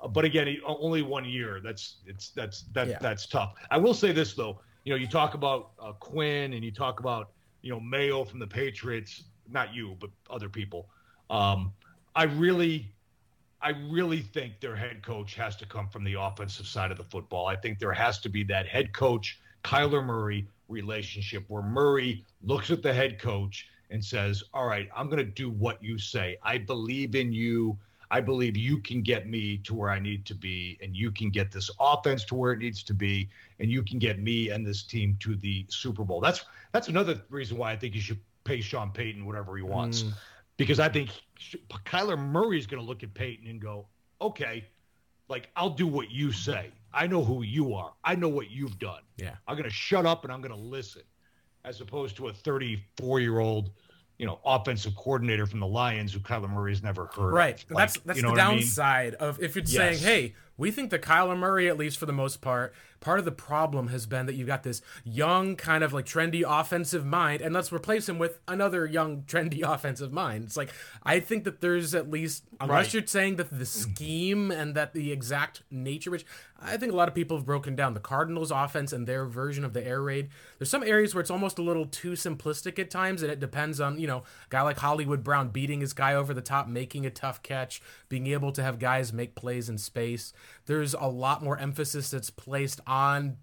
Uh, but again, he, only one year. That's it's that's that yeah. that's tough. I will say this though you know, you talk about uh, Quinn and you talk about, you know, Mayo from the Patriots, not you, but other people. Um, I really, I really think their head coach has to come from the offensive side of the football. I think there has to be that head coach, Kyler Murray relationship where Murray looks at the head coach and says, All right, I'm going to do what you say. I believe in you. I believe you can get me to where I need to be, and you can get this offense to where it needs to be, and you can get me and this team to the Super Bowl. That's that's another reason why I think you should pay Sean Payton whatever he wants, mm. because I think Kyler Murray is going to look at Payton and go, okay, like I'll do what you say. I know who you are. I know what you've done. Yeah, I'm going to shut up and I'm going to listen, as opposed to a 34 year old you know, offensive coordinator from the Lions who Kyler Murray's never heard. Right. Of. Like, that's that's you know the downside I mean? of if it's yes. saying, hey, we think that Kyler Murray, at least for the most part, part of the problem has been that you've got this young, kind of like trendy offensive mind, and let's replace him with another young, trendy offensive mind. It's like, I think that there's at least, unless right. you're saying that the scheme and that the exact nature, which I think a lot of people have broken down the Cardinals offense and their version of the air raid. There's some areas where it's almost a little too simplistic at times, and it depends on, you know, a guy like Hollywood Brown beating his guy over the top, making a tough catch, being able to have guys make plays in space. There's a lot more emphasis that's placed on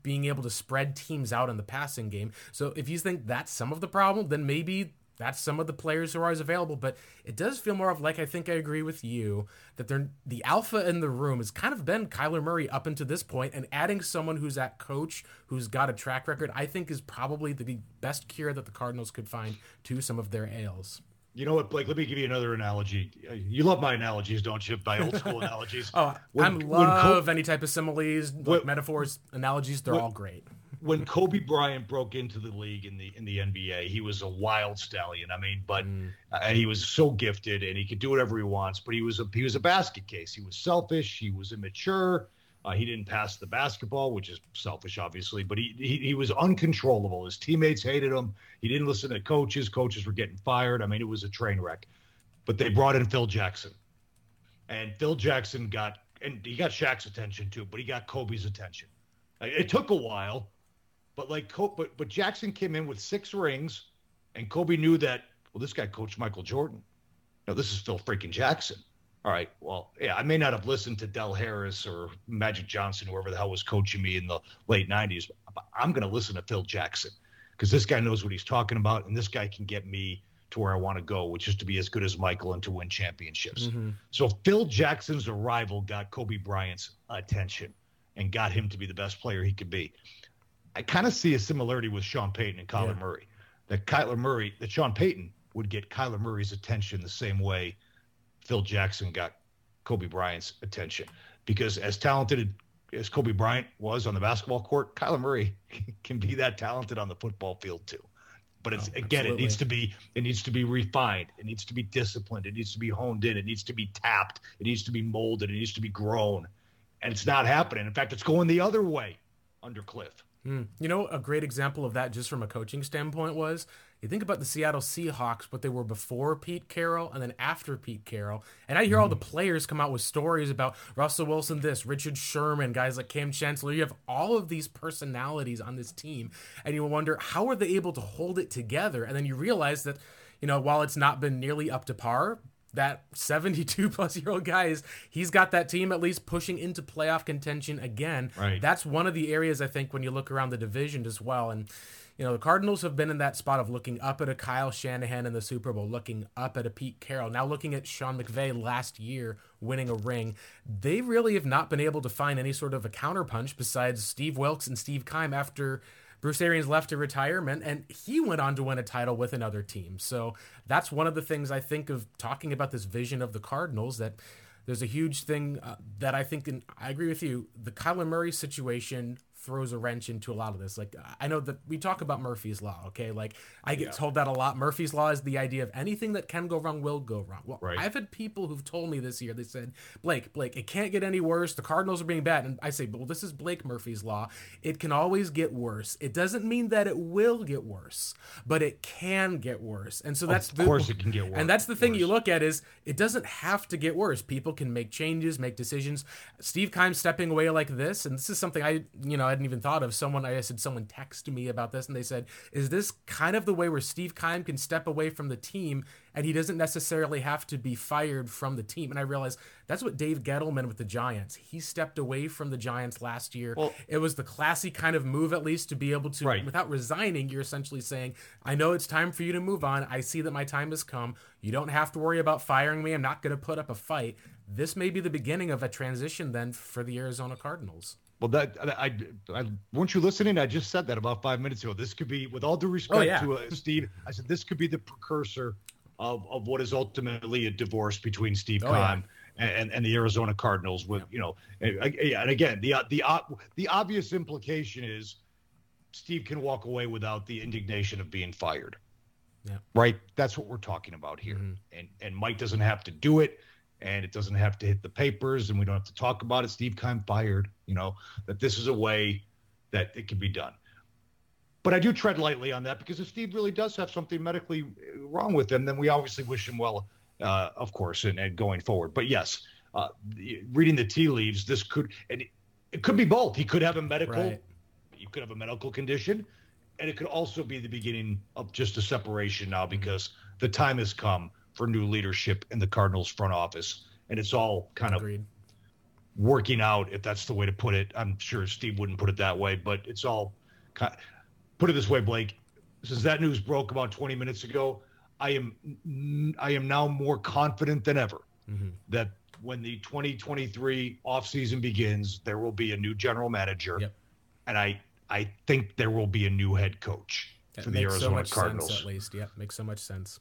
being able to spread teams out in the passing game. So if you think that's some of the problem, then maybe that's some of the players who are available. But it does feel more of like I think I agree with you that they're the alpha in the room has kind of been Kyler Murray up until this point, and adding someone who's that coach who's got a track record, I think is probably the best cure that the Cardinals could find to some of their ails. You know what, Blake? Let me give you another analogy. You love my analogies, don't you? My old school analogies. oh, when, I love any type of similes, when, metaphors, analogies. They're when, all great. when Kobe Bryant broke into the league in the in the NBA, he was a wild stallion. I mean, but mm. uh, he was so gifted and he could do whatever he wants. But he was a he was a basket case. He was selfish. He was immature. Uh, he didn't pass the basketball, which is selfish, obviously, but he, he, he was uncontrollable. His teammates hated him. He didn't listen to coaches. Coaches were getting fired. I mean, it was a train wreck. But they brought in Phil Jackson, and Phil Jackson got and he got Shaq's attention too, but he got Kobe's attention. It took a while, but like but but Jackson came in with six rings, and Kobe knew that. Well, this guy coached Michael Jordan. No, this is Phil freaking Jackson all right, well, yeah, I may not have listened to Del Harris or Magic Johnson, whoever the hell was coaching me in the late 90s, but I'm going to listen to Phil Jackson because this guy knows what he's talking about, and this guy can get me to where I want to go, which is to be as good as Michael and to win championships. Mm-hmm. So Phil Jackson's arrival got Kobe Bryant's attention and got him to be the best player he could be. I kind of see a similarity with Sean Payton and Kyler yeah. Murray. That Kyler Murray, that Sean Payton would get Kyler Murray's attention the same way – Phil Jackson got Kobe Bryant's attention because as talented as Kobe Bryant was on the basketball court, Kyler Murray can be that talented on the football field too. But it's oh, again, it needs to be it needs to be refined. It needs to be disciplined. It needs to be honed in. It needs to be tapped. It needs to be molded. It needs to be grown. And it's not happening. In fact, it's going the other way under Cliff. Mm. You know, a great example of that, just from a coaching standpoint, was you think about the Seattle Seahawks, what they were before Pete Carroll and then after Pete Carroll. And I hear all the mm-hmm. players come out with stories about Russell Wilson, this, Richard Sherman, guys like Kam Chancellor. You have all of these personalities on this team, and you wonder how are they able to hold it together? And then you realize that, you know, while it's not been nearly up to par, that 72 plus year old guy is he's got that team at least pushing into playoff contention again. Right. That's one of the areas I think when you look around the division as well. And you know, the Cardinals have been in that spot of looking up at a Kyle Shanahan in the Super Bowl, looking up at a Pete Carroll, now looking at Sean McVay last year winning a ring. They really have not been able to find any sort of a counterpunch besides Steve Wilks and Steve Keim after Bruce Arians left to retirement, and he went on to win a title with another team. So that's one of the things I think of talking about this vision of the Cardinals that there's a huge thing uh, that I think, and I agree with you, the Kyler Murray situation throws a wrench into a lot of this. Like I know that we talk about Murphy's law, okay? Like I get yeah. told that a lot. Murphy's law is the idea of anything that can go wrong will go wrong. Well, right. I've had people who've told me this year. They said, "Blake, Blake, it can't get any worse. The Cardinals are being bad." And I say, "Well, this is Blake Murphy's law. It can always get worse. It doesn't mean that it will get worse, but it can get worse." And so that's of course it can get worse. And that's the thing worse. you look at is it doesn't have to get worse. People can make changes, make decisions. Steve Keim stepping away like this, and this is something I, you know, hadn't even thought of. Someone I said someone texted me about this, and they said, "Is this kind of the way where Steve Keim can step away from the team and he doesn't necessarily have to be fired from the team?" And I realized that's what Dave Gettleman with the Giants. He stepped away from the Giants last year. Well, it was the classy kind of move, at least, to be able to, right. without resigning, you're essentially saying, "I know it's time for you to move on. I see that my time has come. You don't have to worry about firing me. I'm not going to put up a fight." This may be the beginning of a transition then for the Arizona Cardinals. Well, that I, I, I, weren't you listening? I just said that about five minutes ago. This could be, with all due respect oh, yeah. to uh, Steve, I said this could be the precursor of, of what is ultimately a divorce between Steve oh, Keim yeah. and, and the Arizona Cardinals. With you know, and, and again, the the the obvious implication is Steve can walk away without the indignation of being fired. Yeah. Right. That's what we're talking about here. Mm-hmm. And and Mike doesn't have to do it and it doesn't have to hit the papers and we don't have to talk about it. Steve Keim fired, you know, that this is a way that it can be done. But I do tread lightly on that because if Steve really does have something medically wrong with him, then we obviously wish him well, uh, of course, and, and, going forward. But yes, uh, reading the tea leaves, this could, and it, it could be both. He could have a medical, right. you could have a medical condition, and it could also be the beginning of just a separation now because the time has come for new leadership in the Cardinals front office. And it's all kind Agreed. of working out, if that's the way to put it. I'm sure Steve wouldn't put it that way, but it's all kind of, put it this way, Blake. Since that news broke about 20 minutes ago, I am I am now more confident than ever mm-hmm. that when the 2023 offseason begins, there will be a new general manager. Yep. And I I think there will be a new head coach that for the Arizona so Cardinals. Sense, at least, yeah, makes so much sense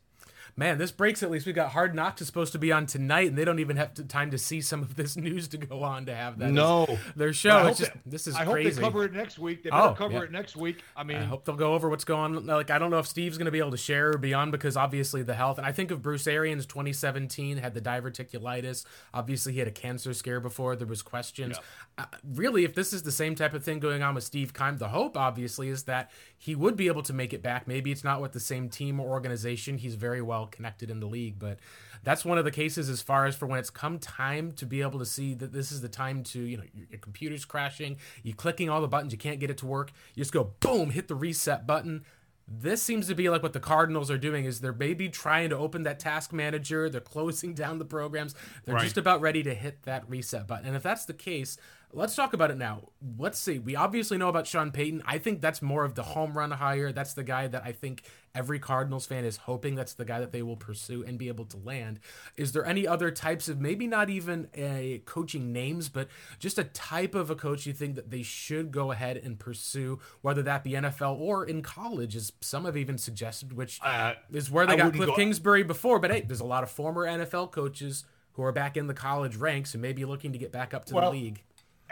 man, this breaks at least. We got Hard Knocks is supposed to be on tonight, and they don't even have to, time to see some of this news to go on to have that. No, their show. It's just this is I crazy. hope they cover it next week. They better oh, cover yeah. it next week. I mean, I hope they'll go over what's going. on. Like, I don't know if Steve's going to be able to share or beyond because obviously the health. And I think of Bruce Arians, 2017, had the diverticulitis. Obviously, he had a cancer scare before. There was questions. Yeah. Uh, really, if this is the same type of thing going on with Steve Keim, the hope obviously is that he would be able to make it back. Maybe it's not with the same team or organization. He's very well connected in the league league. But that's one of the cases as far as for when it's come time to be able to see that this is the time to, you know, your, your computer's crashing, you clicking all the buttons, you can't get it to work. You just go boom, hit the reset button. This seems to be like what the Cardinals are doing is they're maybe trying to open that task manager, they're closing down the programs. They're right. just about ready to hit that reset button. And if that's the case, let's talk about it now. Let's see. We obviously know about Sean Payton. I think that's more of the home run hire. That's the guy that I think every Cardinals fan is hoping that's the guy that they will pursue and be able to land. Is there any other types of maybe not even a coaching names, but just a type of a coach you think that they should go ahead and pursue, whether that be NFL or in college, as some have even suggested, which uh, is where they I got Cliff go- Kingsbury before. But hey, there's a lot of former NFL coaches who are back in the college ranks and maybe looking to get back up to well, the league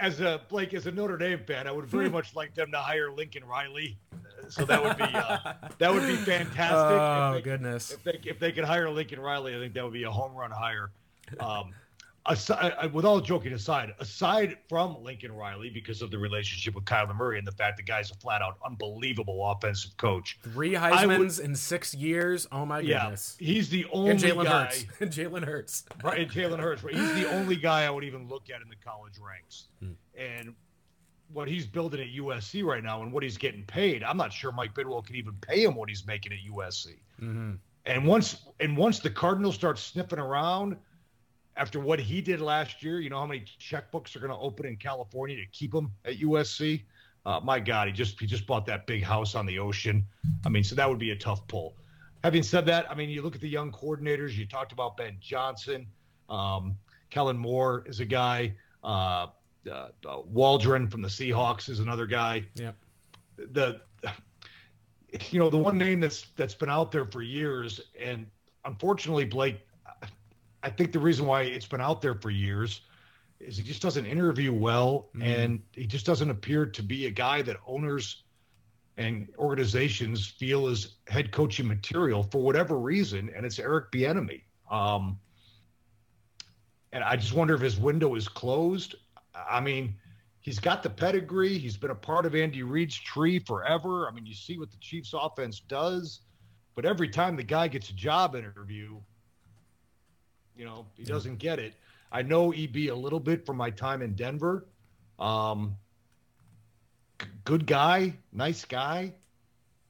as a Blake, as a Notre Dame fan, I would very hmm. much like them to hire Lincoln Riley. So that would be uh, that would be fantastic. Oh if they, goodness! If they if they could hire Lincoln Riley, I think that would be a home run hire. Um, aside, with all joking aside, aside from Lincoln Riley, because of the relationship with Kyler Murray and the fact the guy's a flat out unbelievable offensive coach. Three Heisman's would, in six years. Oh my goodness. Yeah, he's the only and Jalen guy. Hurts. and Jalen Hurts. right, and Jalen Hurts. Right. He's the only guy I would even look at in the college ranks. Hmm. And what he's building at USC right now and what he's getting paid, I'm not sure Mike Bidwill can even pay him what he's making at USC. Mm-hmm. And once and once the Cardinals start sniffing around – after what he did last year, you know how many checkbooks are going to open in California to keep him at USC? Uh, my God, he just he just bought that big house on the ocean. I mean, so that would be a tough pull. Having said that, I mean, you look at the young coordinators. You talked about Ben Johnson, um, Kellen Moore is a guy. Uh, uh, uh, Waldron from the Seahawks is another guy. Yeah. The you know the one name that's that's been out there for years, and unfortunately, Blake I think the reason why it's been out there for years is he just doesn't interview well, mm. and he just doesn't appear to be a guy that owners and organizations feel is head coaching material for whatever reason, and it's Eric Bieniemy. Um, and I just wonder if his window is closed. I mean, he's got the pedigree. He's been a part of Andy Reid's tree forever. I mean, you see what the Chiefs' offense does, but every time the guy gets a job interview, you know, he doesn't get it. I know EB a little bit from my time in Denver. Um, good guy, nice guy.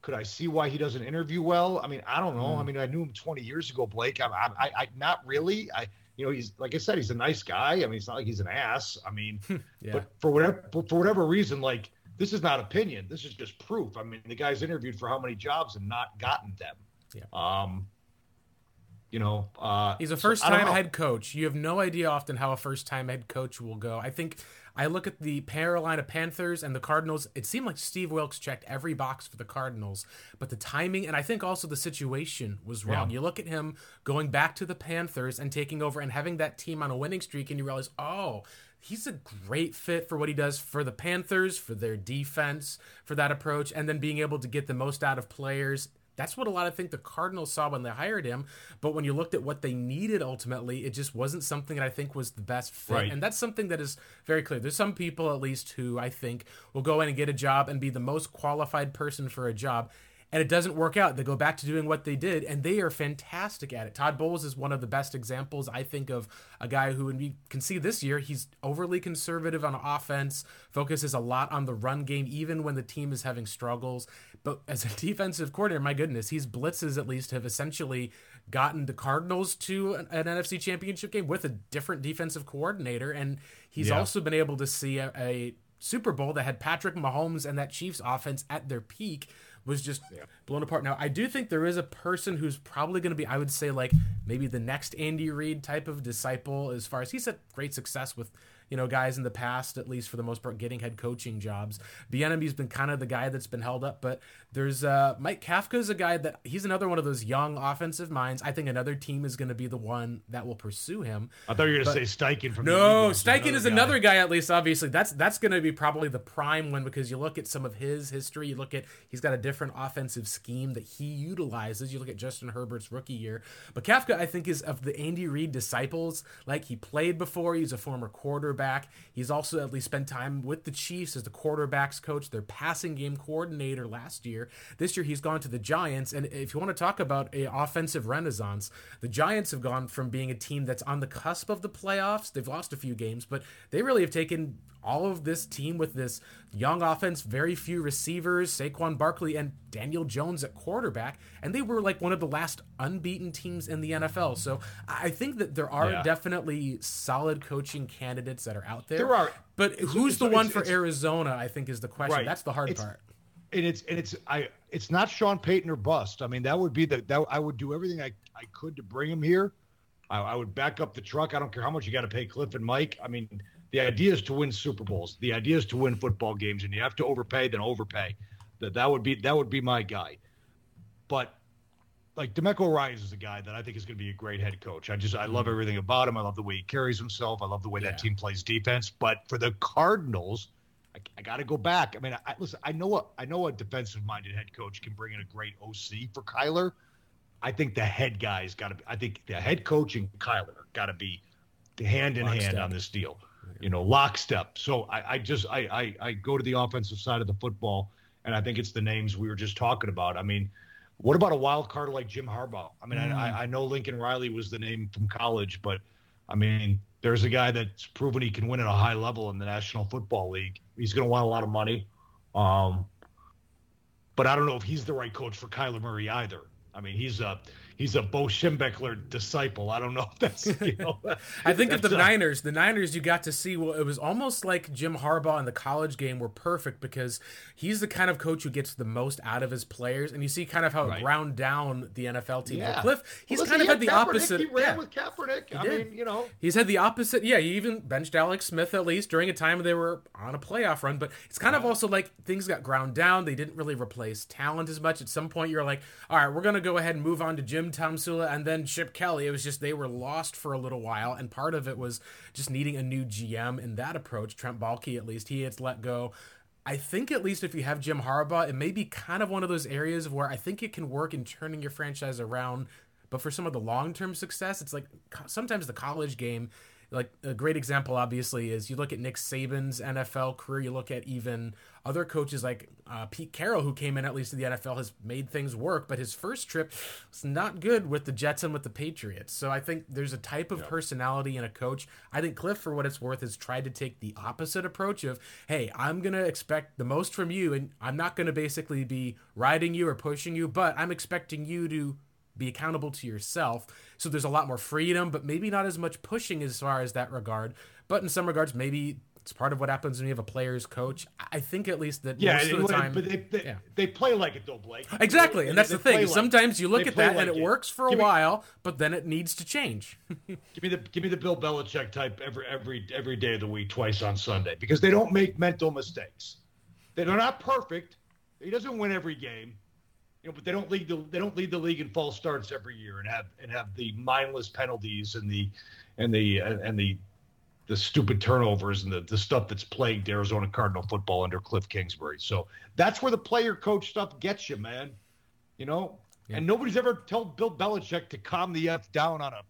Could I see why he doesn't interview well? I mean, I don't know. Mm. I mean, I knew him 20 years ago, Blake. I, I, I, not really. I, you know, he's like I said, he's a nice guy. I mean, it's not like he's an ass. I mean, yeah. but for whatever for whatever reason, like this is not opinion. This is just proof. I mean, the guy's interviewed for how many jobs and not gotten them. Yeah. Um, you know, uh, he's a first-time so head coach. You have no idea often how a first-time head coach will go. I think I look at the Carolina Panthers and the Cardinals. It seemed like Steve Wilks checked every box for the Cardinals, but the timing and I think also the situation was wrong. Yeah. You look at him going back to the Panthers and taking over and having that team on a winning streak, and you realize, oh, he's a great fit for what he does for the Panthers, for their defense, for that approach, and then being able to get the most out of players that's what a lot of think the Cardinals saw when they hired him. But when you looked at what they needed ultimately, it just wasn't something that I think was the best fit. Right. And that's something that is very clear. There's some people, at least, who I think will go in and get a job and be the most qualified person for a job and it doesn't work out. They go back to doing what they did, and they are fantastic at it. Todd Bowles is one of the best examples, I think, of a guy who, and we can see this year, he's overly conservative on offense, focuses a lot on the run game, even when the team is having struggles. But as a defensive coordinator, my goodness, his blitzes at least have essentially gotten the Cardinals to an, an NFC championship game with a different defensive coordinator, and he's yeah. also been able to see a, a Super Bowl that had Patrick Mahomes and that Chiefs offense at their peak was just blown apart. Now, I do think there is a person who's probably going to be, I would say, like maybe the next Andy Reid type of disciple, as far as he's had great success with you know, guys in the past, at least for the most part, getting head coaching jobs. Bieniemy's been kind of the guy that's been held up, but there's uh, Mike Kafka's a guy that he's another one of those young offensive minds. I think another team is going to be the one that will pursue him. I thought you were going to say Steichen from no Steichen is another guy at least. Obviously, that's that's going to be probably the prime one because you look at some of his history. You look at he's got a different offensive scheme that he utilizes. You look at Justin Herbert's rookie year, but Kafka I think is of the Andy Reid disciples. Like he played before. He's a former quarterback quarterback. He's also at least spent time with the Chiefs as the quarterbacks coach, their passing game coordinator last year. This year he's gone to the Giants. And if you want to talk about a offensive renaissance, the Giants have gone from being a team that's on the cusp of the playoffs. They've lost a few games, but they really have taken all of this team with this young offense, very few receivers, Saquon Barkley and Daniel Jones at quarterback, and they were like one of the last unbeaten teams in the NFL. So I think that there are yeah. definitely solid coaching candidates that are out there. There are, but who's the one for Arizona? I think is the question. Right. That's the hard it's, part. And it's and it's I it's not Sean Payton or bust. I mean that would be the that I would do everything I I could to bring him here. I, I would back up the truck. I don't care how much you got to pay Cliff and Mike. I mean the idea is to win Super Bowls. The idea is to win football games, and you have to overpay, then overpay. That that would be that would be my guy. But like DeMeco Ryans is a guy that I think is going to be a great head coach. I just I love mm-hmm. everything about him. I love the way he carries himself. I love the way yeah. that team plays defense. But for the Cardinals, I, I got to go back. I mean, I, listen. I know what I know. A defensive-minded head coach can bring in a great OC for Kyler. I think the head guy's got to. be I think the head coach and Kyler got to be hand in hand on this deal you know, lockstep. So I, I just I, I I go to the offensive side of the football, and I think it's the names we were just talking about. I mean, what about a wild card like Jim Harbaugh? I mean, mm. I, I know Lincoln Riley was the name from college, but I mean, there's a guy that's proven he can win at a high level in the National Football League. He's going to want a lot of money. Um, but I don't know if he's the right coach for Kyler Murray either. I mean, he's a he's a Bo Schembechler disciple. I don't know if that's you know. I think of the a, Niners. The Niners, you got to see. Well, it was almost like Jim Harbaugh in the college game were perfect because he's the kind of coach who gets the most out of his players, and you see kind of how right. it ground down the NFL team. Yeah. Cliff, he's well, listen, kind of had, had the Kaepernick. opposite. He ran yeah. with Kaepernick. He I did. mean, you know, he's had the opposite. Yeah, he even benched Alex Smith at least during a time they were on a playoff run. But it's kind yeah. of also like things got ground down. They didn't really replace talent as much. At some point, you're like, all right, we're gonna go ahead and move on to Jim him, Tomsula, and then Chip Kelly. It was just they were lost for a little while, and part of it was just needing a new GM in that approach. Trent Baalke, at least, he had let go. I think at least if you have Jim Harbaugh, it may be kind of one of those areas where I think it can work in turning your franchise around. But for some of the long term success, it's like sometimes the college game like a great example obviously is you look at Nick Saban's NFL career, you look at even other coaches like uh, Pete Carroll, who came in at least to the NFL, has made things work, but his first trip was not good with the Jets and with the Patriots. So I think there's a type of personality in a coach. I think Cliff, for what it's worth, has tried to take the opposite approach of, hey, I'm going to expect the most from you, and I'm not going to basically be riding you or pushing you, but I'm expecting you to be accountable to yourself. So there's a lot more freedom, but maybe not as much pushing as far as that regard. But in some regards, maybe it's part of what happens when you have a player's coach. I think at least that yeah, most of the time, but they, they, yeah. they play like it though, Blake. Exactly, they, and that's the thing. Like, Sometimes you look at that like and it, it, works for a give while, but then it needs to change. give me the give me the Bill Belichick type every every every day of the week, twice on Sunday, because they don't make mental mistakes. They're not perfect. He doesn't win every game you know, but they don't lead the they don't lead the league in false starts every year and have and have the mindless penalties and the and the and the the stupid turnovers and the, the stuff that's plagued Arizona Cardinal football under Cliff Kingsbury. So that's where the player coach stuff gets you, man. You know, yeah. and nobody's ever told Bill Belichick to calm the f down on a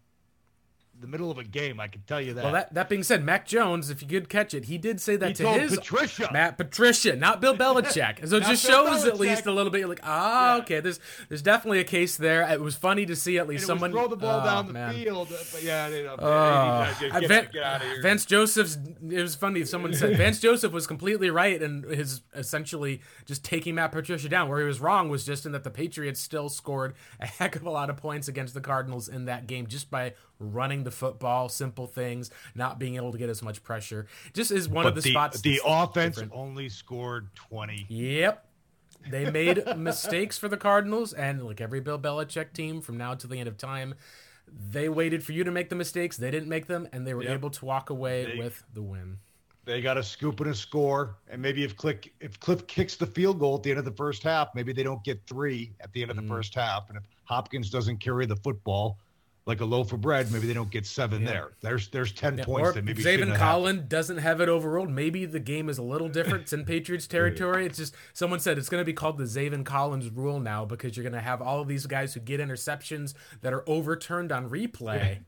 the middle of a game. I can tell you that. Well, that, that being said, Mac Jones, if you could catch it, he did say that he to his Patricia, Matt Patricia, not Bill Belichick. so it just Bill shows Belichick. at least a little bit. You're like, ah, yeah. okay, there's there's definitely a case there. It was funny to see at least someone throw the ball oh, down the man. field. But yeah, you know, uh, get, get, get out of here. Vance Joseph's. It was funny. If someone said Vance Joseph was completely right and his essentially just taking Matt Patricia down. Where he was wrong was just in that the Patriots still scored a heck of a lot of points against the Cardinals in that game just by running the football, simple things, not being able to get as much pressure. Just is one but of the, the spots. The offense different. only scored 20. Yep. They made mistakes for the Cardinals, and like every Bill Belichick team from now to the end of time, they waited for you to make the mistakes. They didn't make them, and they were yep. able to walk away they, with the win. They got a scoop and a score, and maybe if Cliff if Cliff kicks the field goal at the end of the first half, maybe they don't get three at the end of the mm. first half, and if Hopkins doesn't carry the football, like a loaf of bread, maybe they don't get seven yeah. there. There's there's ten yeah, points that maybe Zaven Collin doesn't have it overruled. Maybe the game is a little different. It's in Patriots territory. It's just someone said it's going to be called the Zaven Collins rule now because you're going to have all of these guys who get interceptions that are overturned on replay.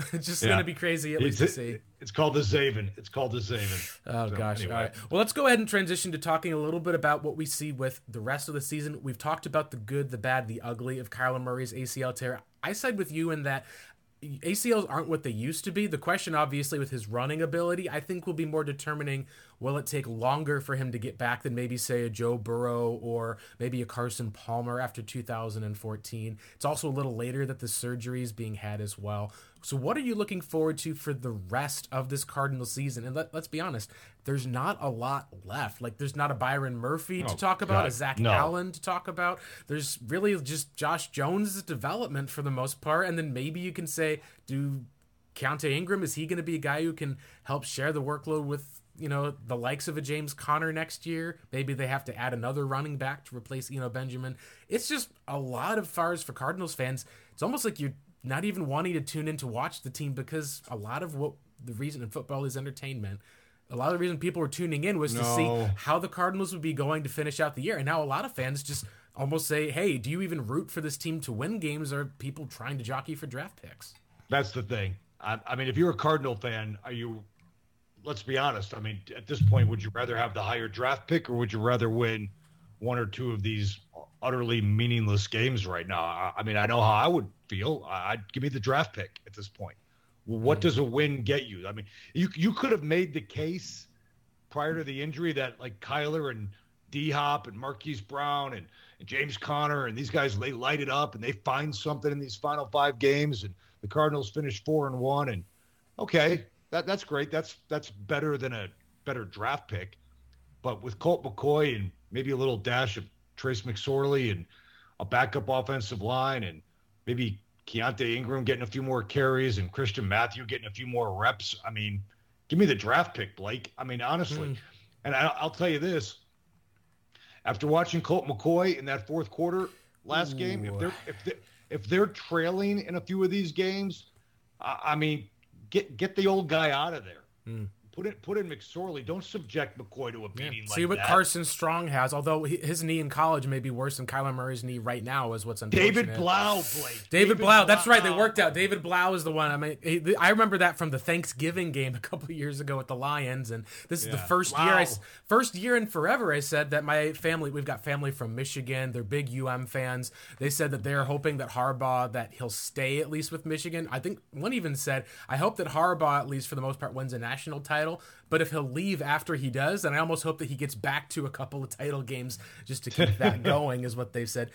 it's just yeah. going to be crazy at least it's, to see. It's called the Zaven. It's called the Zaven. Oh so, gosh! Anyway. All right. Well, let's go ahead and transition to talking a little bit about what we see with the rest of the season. We've talked about the good, the bad, the ugly of Kyler Murray's ACL tear. I side with you in that ACLs aren't what they used to be. The question, obviously, with his running ability, I think will be more determining will it take longer for him to get back than maybe, say, a Joe Burrow or maybe a Carson Palmer after 2014. It's also a little later that the surgery is being had as well. So, what are you looking forward to for the rest of this Cardinal season? And let, us be honest, there's not a lot left. Like, there's not a Byron Murphy oh, to talk about, God, a Zach no. Allen to talk about. There's really just Josh Jones' development for the most part. And then maybe you can say, do Keaontay Ingram, is he going to be a guy who can help share the workload with, you know, the likes of a James Conner next year? Maybe they have to add another running back to replace, you know, Benjamin. It's just a lot of fars for Cardinals fans. It's almost like you're not even wanting to tune in to watch the team because a lot of what the reason in football is entertainment. A lot of the reason people were tuning in was no. to see how the Cardinals would be going to finish out the year. And now a lot of fans just almost say, hey, do you even root for this team to win games or people trying to jockey for draft picks? That's the thing. I, I mean, if you're a Cardinal fan, are you, let's be honest, I mean, at this point, would you rather have the higher draft pick or would you rather win one or two of these utterly meaningless games right now. I, I mean, I know how I would feel. I, would give me the draft pick at this point. what mm. does a win get you? I mean, you you could have made the case prior to the injury that like Kyler and D Hop and Marquise Brown and, and James Conner and these guys they light it up and they find something in these final five games and the Cardinals finish four and one and okay that that's great that's that's better than a better draft pick, but with Colt McCoy and maybe a little dash of Trace McSorley and a backup offensive line and maybe Keaontay Ingram getting a few more carries and Christian Matthew getting a few more reps. I mean, give me the draft pick, Blake. I mean, honestly. Mm. And I, will tell you this after watching Colt McCoy in that fourth quarter last Ooh. game, if they're, if, they, if they're trailing in a few of these games, I mean, get get the old guy out of there. Mm. Put it, put in McSorley. Don't subject McCoy to a beating. Yeah. See like what that. Carson Strong has. Although his knee in college may be worse than Kyler Murray's knee right now, is what's unfortunate. David Blough, Blake. David, David Blough. That's right. They worked out. David Blough is the one. I mean, he, I remember that from the Thanksgiving game a couple years ago with the Lions, and this is yeah. the first year. I, first year in forever. I said that my family. We've got family from Michigan. They're big UM fans. They said that they're hoping that Harbaugh that he'll stay at least with Michigan. I think one even said, "I hope that Harbaugh at least for the most part wins a national title." But if he'll leave after he does, and I almost hope that he gets back to a couple of title games just to keep that going, is what they've said.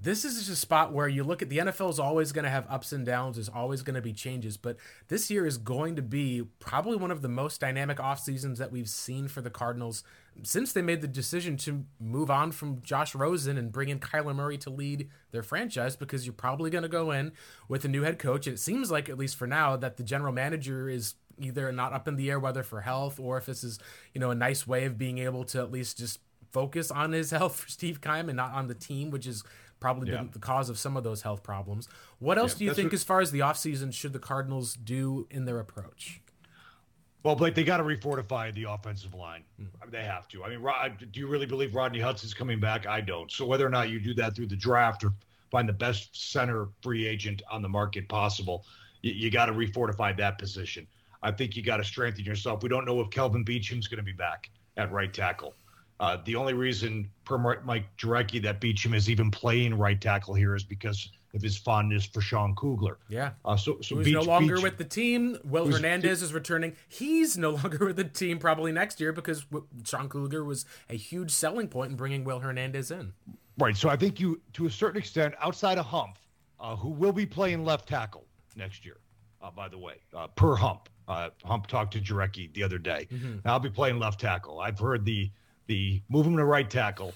This is just a spot where you look at the NFL is always going to have ups and downs. There's always going to be changes, but this year is going to be probably one of the most dynamic off seasons that we've seen for the Cardinals since they made the decision to move on from Josh Rosen and bring in Kyler Murray to lead their franchise because you're probably going to go in with a new head coach. And it seems like, at least for now, that the general manager is either not up in the air whether for health or if this is you know a nice way of being able to at least just focus on his health for Steve Keim and not on the team, which is probably yeah. the cause of some of those health problems. What else yeah, do you think, what... as far as the offseason, should the Cardinals do in their approach? Well, Blake, they got to refortify the offensive line. Mm. I mean, they have to. I mean, do you really believe Rodney Hudson's coming back? I don't. So whether or not you do that through the draft or find the best center free agent on the market possible, you, you got to refortify that position. I think you got to strengthen yourself. We don't know if Kelvin Beachum's going to be back at right tackle. Uh, the only reason, per Mike Jurecki, that Beachum is even playing right tackle here is because of his fondness for Sean Kugler. Yeah. Uh, so, so Beach, no longer Beach, with the team. Will Hernandez is returning. He's no longer with the team probably next year because Sean Kugler was a huge selling point in bringing Will Hernandez in. Right. So I think you, to a certain extent, outside of Hump, uh, who will be playing left tackle next year, uh, by the way, uh, per Hump. Uh, Hump talked to Jurecki the other day. Mm-hmm. I'll be playing left tackle. I've heard the the move him to right tackle.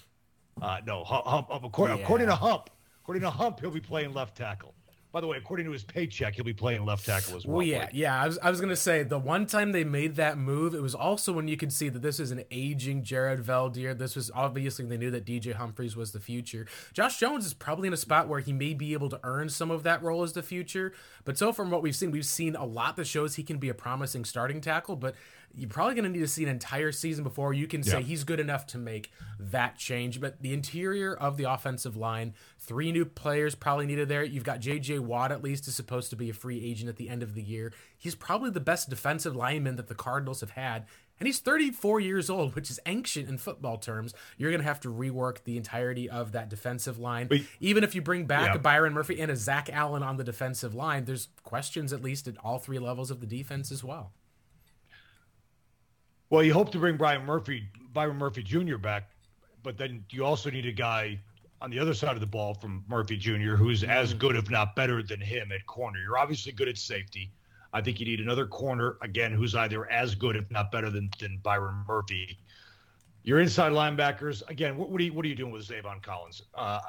Uh, no, Hump, Hump according, yeah. according to Hump, according to Hump, he'll be playing left tackle. By the way, according to his paycheck, he'll be playing left tackle as well. Well, yeah, yeah. I was, I was going to say the one time they made that move, it was also when you could see that this is an aging Jared Veldheer. This was obviously they knew that DJ Humphries was the future. Josh Jones is probably in a spot where he may be able to earn some of that role as the future. But so from what we've seen, we've seen a lot that shows he can be a promising starting tackle. But you're probably going to need to see an entire season before you can say he's good enough to make that change. But the interior of the offensive line, three new players probably needed there. You've got J.J. Watt, at least, is supposed to be a free agent at the end of the year. He's probably the best defensive lineman that the Cardinals have had. And he's 34 years old, which is ancient in football terms. You're going to have to rework the entirety of that defensive line. But, Even if you bring back yeah. a Byron Murphy and a Zach Allen on the defensive line, there's questions at least at all three levels of the defense as well. Well, you hope to bring Brian Murphy, Byron Murphy Jr. back, but then you also need a guy on the other side of the ball from Murphy Jr. who's mm-hmm. as good, if not better, than him at corner. You're obviously good at safety. I think you need another corner again who's either as good, if not better, than than Byron Murphy. Your inside linebackers again. What, what are you what are you doing with Zaven Collins? Uh,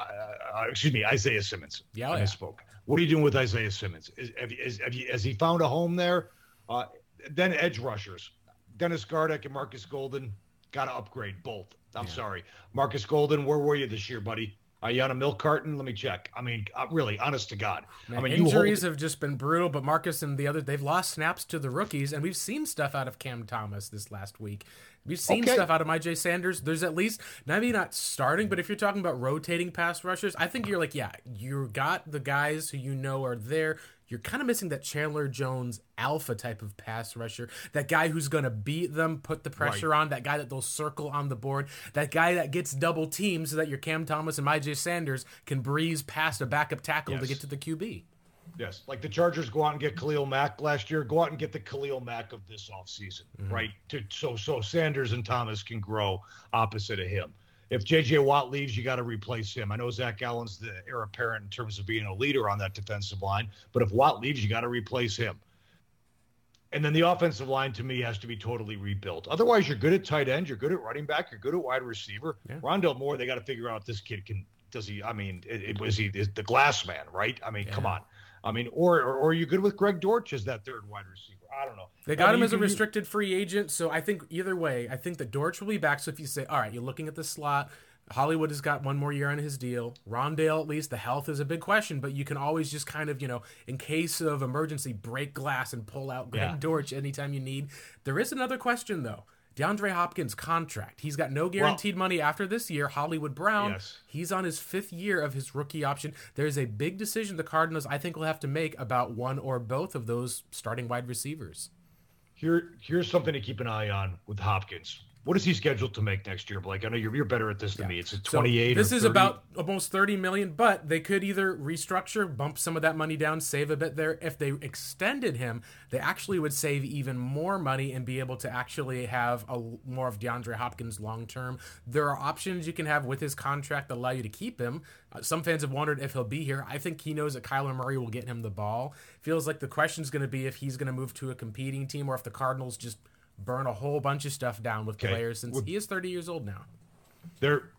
uh, excuse me, Isaiah Simmons. Yeah, I spoke. What are you doing with Isaiah Simmons? Is, have, is, have you, has he found a home there? Uh, then edge rushers. Dennis Gardeck and Marcus Golden got to upgrade both. I'm yeah. sorry, Marcus Golden. Where were you this year, buddy? Are you on a milk carton? Let me check. I mean, uh, really, honest to God. Man, I mean, injuries hold... have just been brutal. But Marcus and the other, they've lost snaps to the rookies, and we've seen stuff out of Cam Thomas this last week. We've seen okay. stuff out of Myjai Sanders. There's at least maybe not starting, but if you're talking about rotating pass rushers, I think you're like, yeah, you got the guys who you know are there you're kind of missing that Chandler Jones alpha type of pass rusher. That guy who's going to beat them, put the pressure right. on, that guy that they'll circle on the board, that guy that gets double teamed so that your Cam Thomas and Myjai Sanders can breeze past a backup tackle yes. to get to the QB. Yes, like the Chargers go out and get Khalil Mack last year. Go out and get the Khalil Mack of this offseason, mm-hmm. right? To, so so Sanders and Thomas can grow opposite of him if JJ Watt leaves, you got to replace him. I know Zach Allen's the heir apparent in terms of being a leader on that defensive line, but if Watt leaves, you got to replace him. And then the offensive line to me has to be totally rebuilt. Otherwise, you're good at tight end, you're good at running back, you're good at wide receiver. Yeah. Rondale Moore, they got to figure out if this kid can does he? I mean, it, it was he the glass man, right? I mean, yeah. come on. I mean, or, or, or are you good with Greg Dortch as that third wide receiver? I don't know. They got I mean, him as a restricted free agent, so I think either way, I think that Dortch will be back. So if you say, all right, you're looking at the slot, Hollywood has got one more year on his deal. Rondale, at least, the health is a big question, but you can always just kind of, you know, in case of emergency, break glass and pull out Greg Yeah. Dortch anytime you need. There is another question, though. DeAndre Hopkins' contract. He's got no guaranteed money after this year. Hollywood Brown, Yes. he's on his fifth year of his rookie option. There's a big decision the Cardinals, I think, will have to make about one or both of those starting wide receivers. Here, here's something to keep an eye on with Hopkins. What is he scheduled to make next year, Blake? I know you're, you're better at this than me. It's a So 28. this or is 30? about almost 30 million, but they could either restructure, bump some of that money down, save a bit there. If they extended him, they actually would save even more money and be able to actually have a more of DeAndre Hopkins long term. There are options you can have with his contract that allow you to keep him. Uh, some fans have wondered if he'll be here. I think he knows that Kyler Murray will get him the ball. Feels like the question's going to be if he's going to move to a competing team or if the Cardinals just burn a whole bunch of stuff down with Okay. players since he is 30 years old now. there.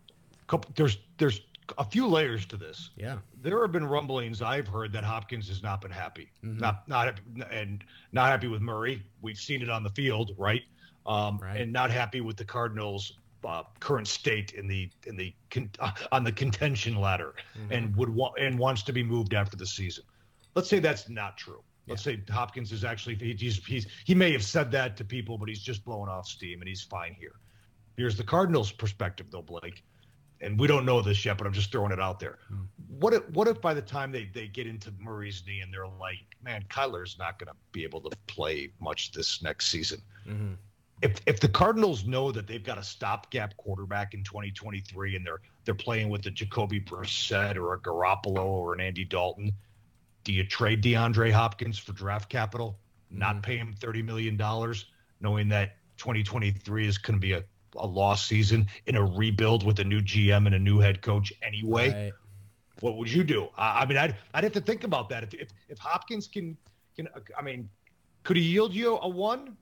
Couple, there's there's a few layers to this. Yeah. There have been rumblings I've heard that Hopkins has not been happy, Mm-hmm. not not and not happy with Murray. We've seen it on the field, right? Um, Right. And not happy with the Cardinals' uh, current state in the in the con- uh, on the contention ladder, Mm-hmm. and would want and wants to be moved after the season. Let's say that's not true. Let's say Hopkins is actually he- he's, he's he may have said that to people, but he's just blowing off steam and he's fine here. Here's the Cardinals' perspective, though, Blake and we don't know this yet, but I'm just throwing it out there. What if what if by the time they, they get into Murray's knee and they're like, man, Kyler's not going to be able to play much this next season. Mhm. If if the Cardinals know that they've got a stopgap quarterback in 2023 and they're they're playing with a Jacoby Brissett or a Garoppolo or an Andy Dalton, do you trade DeAndre Hopkins for draft capital? Not mm-hmm. pay him 30 million dollars, knowing that 2023 is going to be a a lost season in a rebuild with a new GM and a new head coach anyway. Right. What would you do? I, I mean, I'd I'd have to think about that. If, if if Hopkins can can, I mean, could he yield you a one?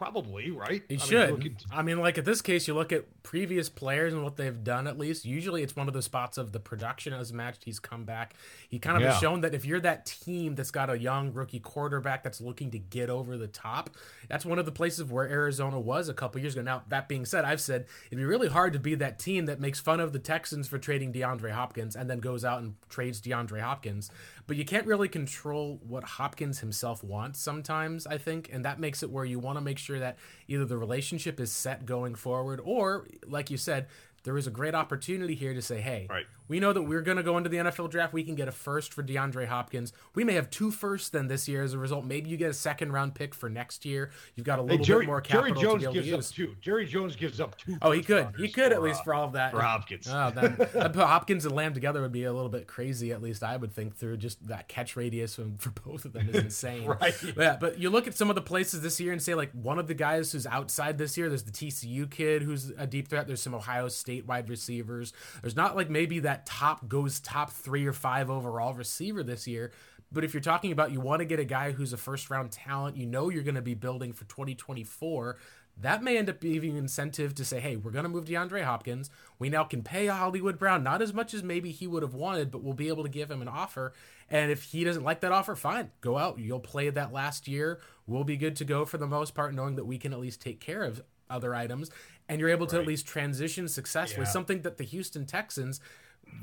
Probably, right? He I should. look at- I mean, like at this case, you look at previous players and what they've done. At least, usually, it's one of the spots of the production has matched. He's come back. He kind of has shown that if you're that team that's got a young rookie quarterback that's looking to get over the top, that's one of the places where Arizona was a couple years ago. Now, that being said, I've said it'd be really hard to be that team that makes fun of the Texans for trading DeAndre Hopkins and then goes out and trades DeAndre Hopkins. But you can't really control what Hopkins himself wants sometimes, I think, and that makes it where you want to make sure that either the relationship is set going forward or, like you said, there is a great opportunity here to say, hey, Right. We know that we're going to go into the NFL draft. We can get a first for DeAndre Hopkins. We may have two firsts then this year as a result. Maybe you get a second round pick for next year. You've got a Hey, little Jerry, bit more Jerry Jones to be able to gives up two. Jerry Jones gives up two. Oh, he could. He could at least for all of that. for Hopkins. Oh, then Hopkins and Lamb together would be a little bit crazy. At least I would think through just that catch radius from, for both of them is insane. Right. But yeah, but you look at some of the places this year and say like one of the guys who's outside this year. There's the TCU kid who's a deep threat. There's some Ohio State wide receivers. There's not like maybe that top goes top three or five overall receiver this year. But if you're talking about you want to get a guy who's a first round talent, you know you're going to be building for 2024. That may end up being incentive to say, hey, we're going to move DeAndre Hopkins. We now can pay Hollywood Brown, not as much as maybe he would have wanted, but we'll be able to give him an offer. And if he doesn't like that offer, fine, go out. You'll play that last year. We'll be good to go for the most part, knowing that we can at least take care of other items. And you're able to at least transition successfully, Yeah. something that the Houston Texans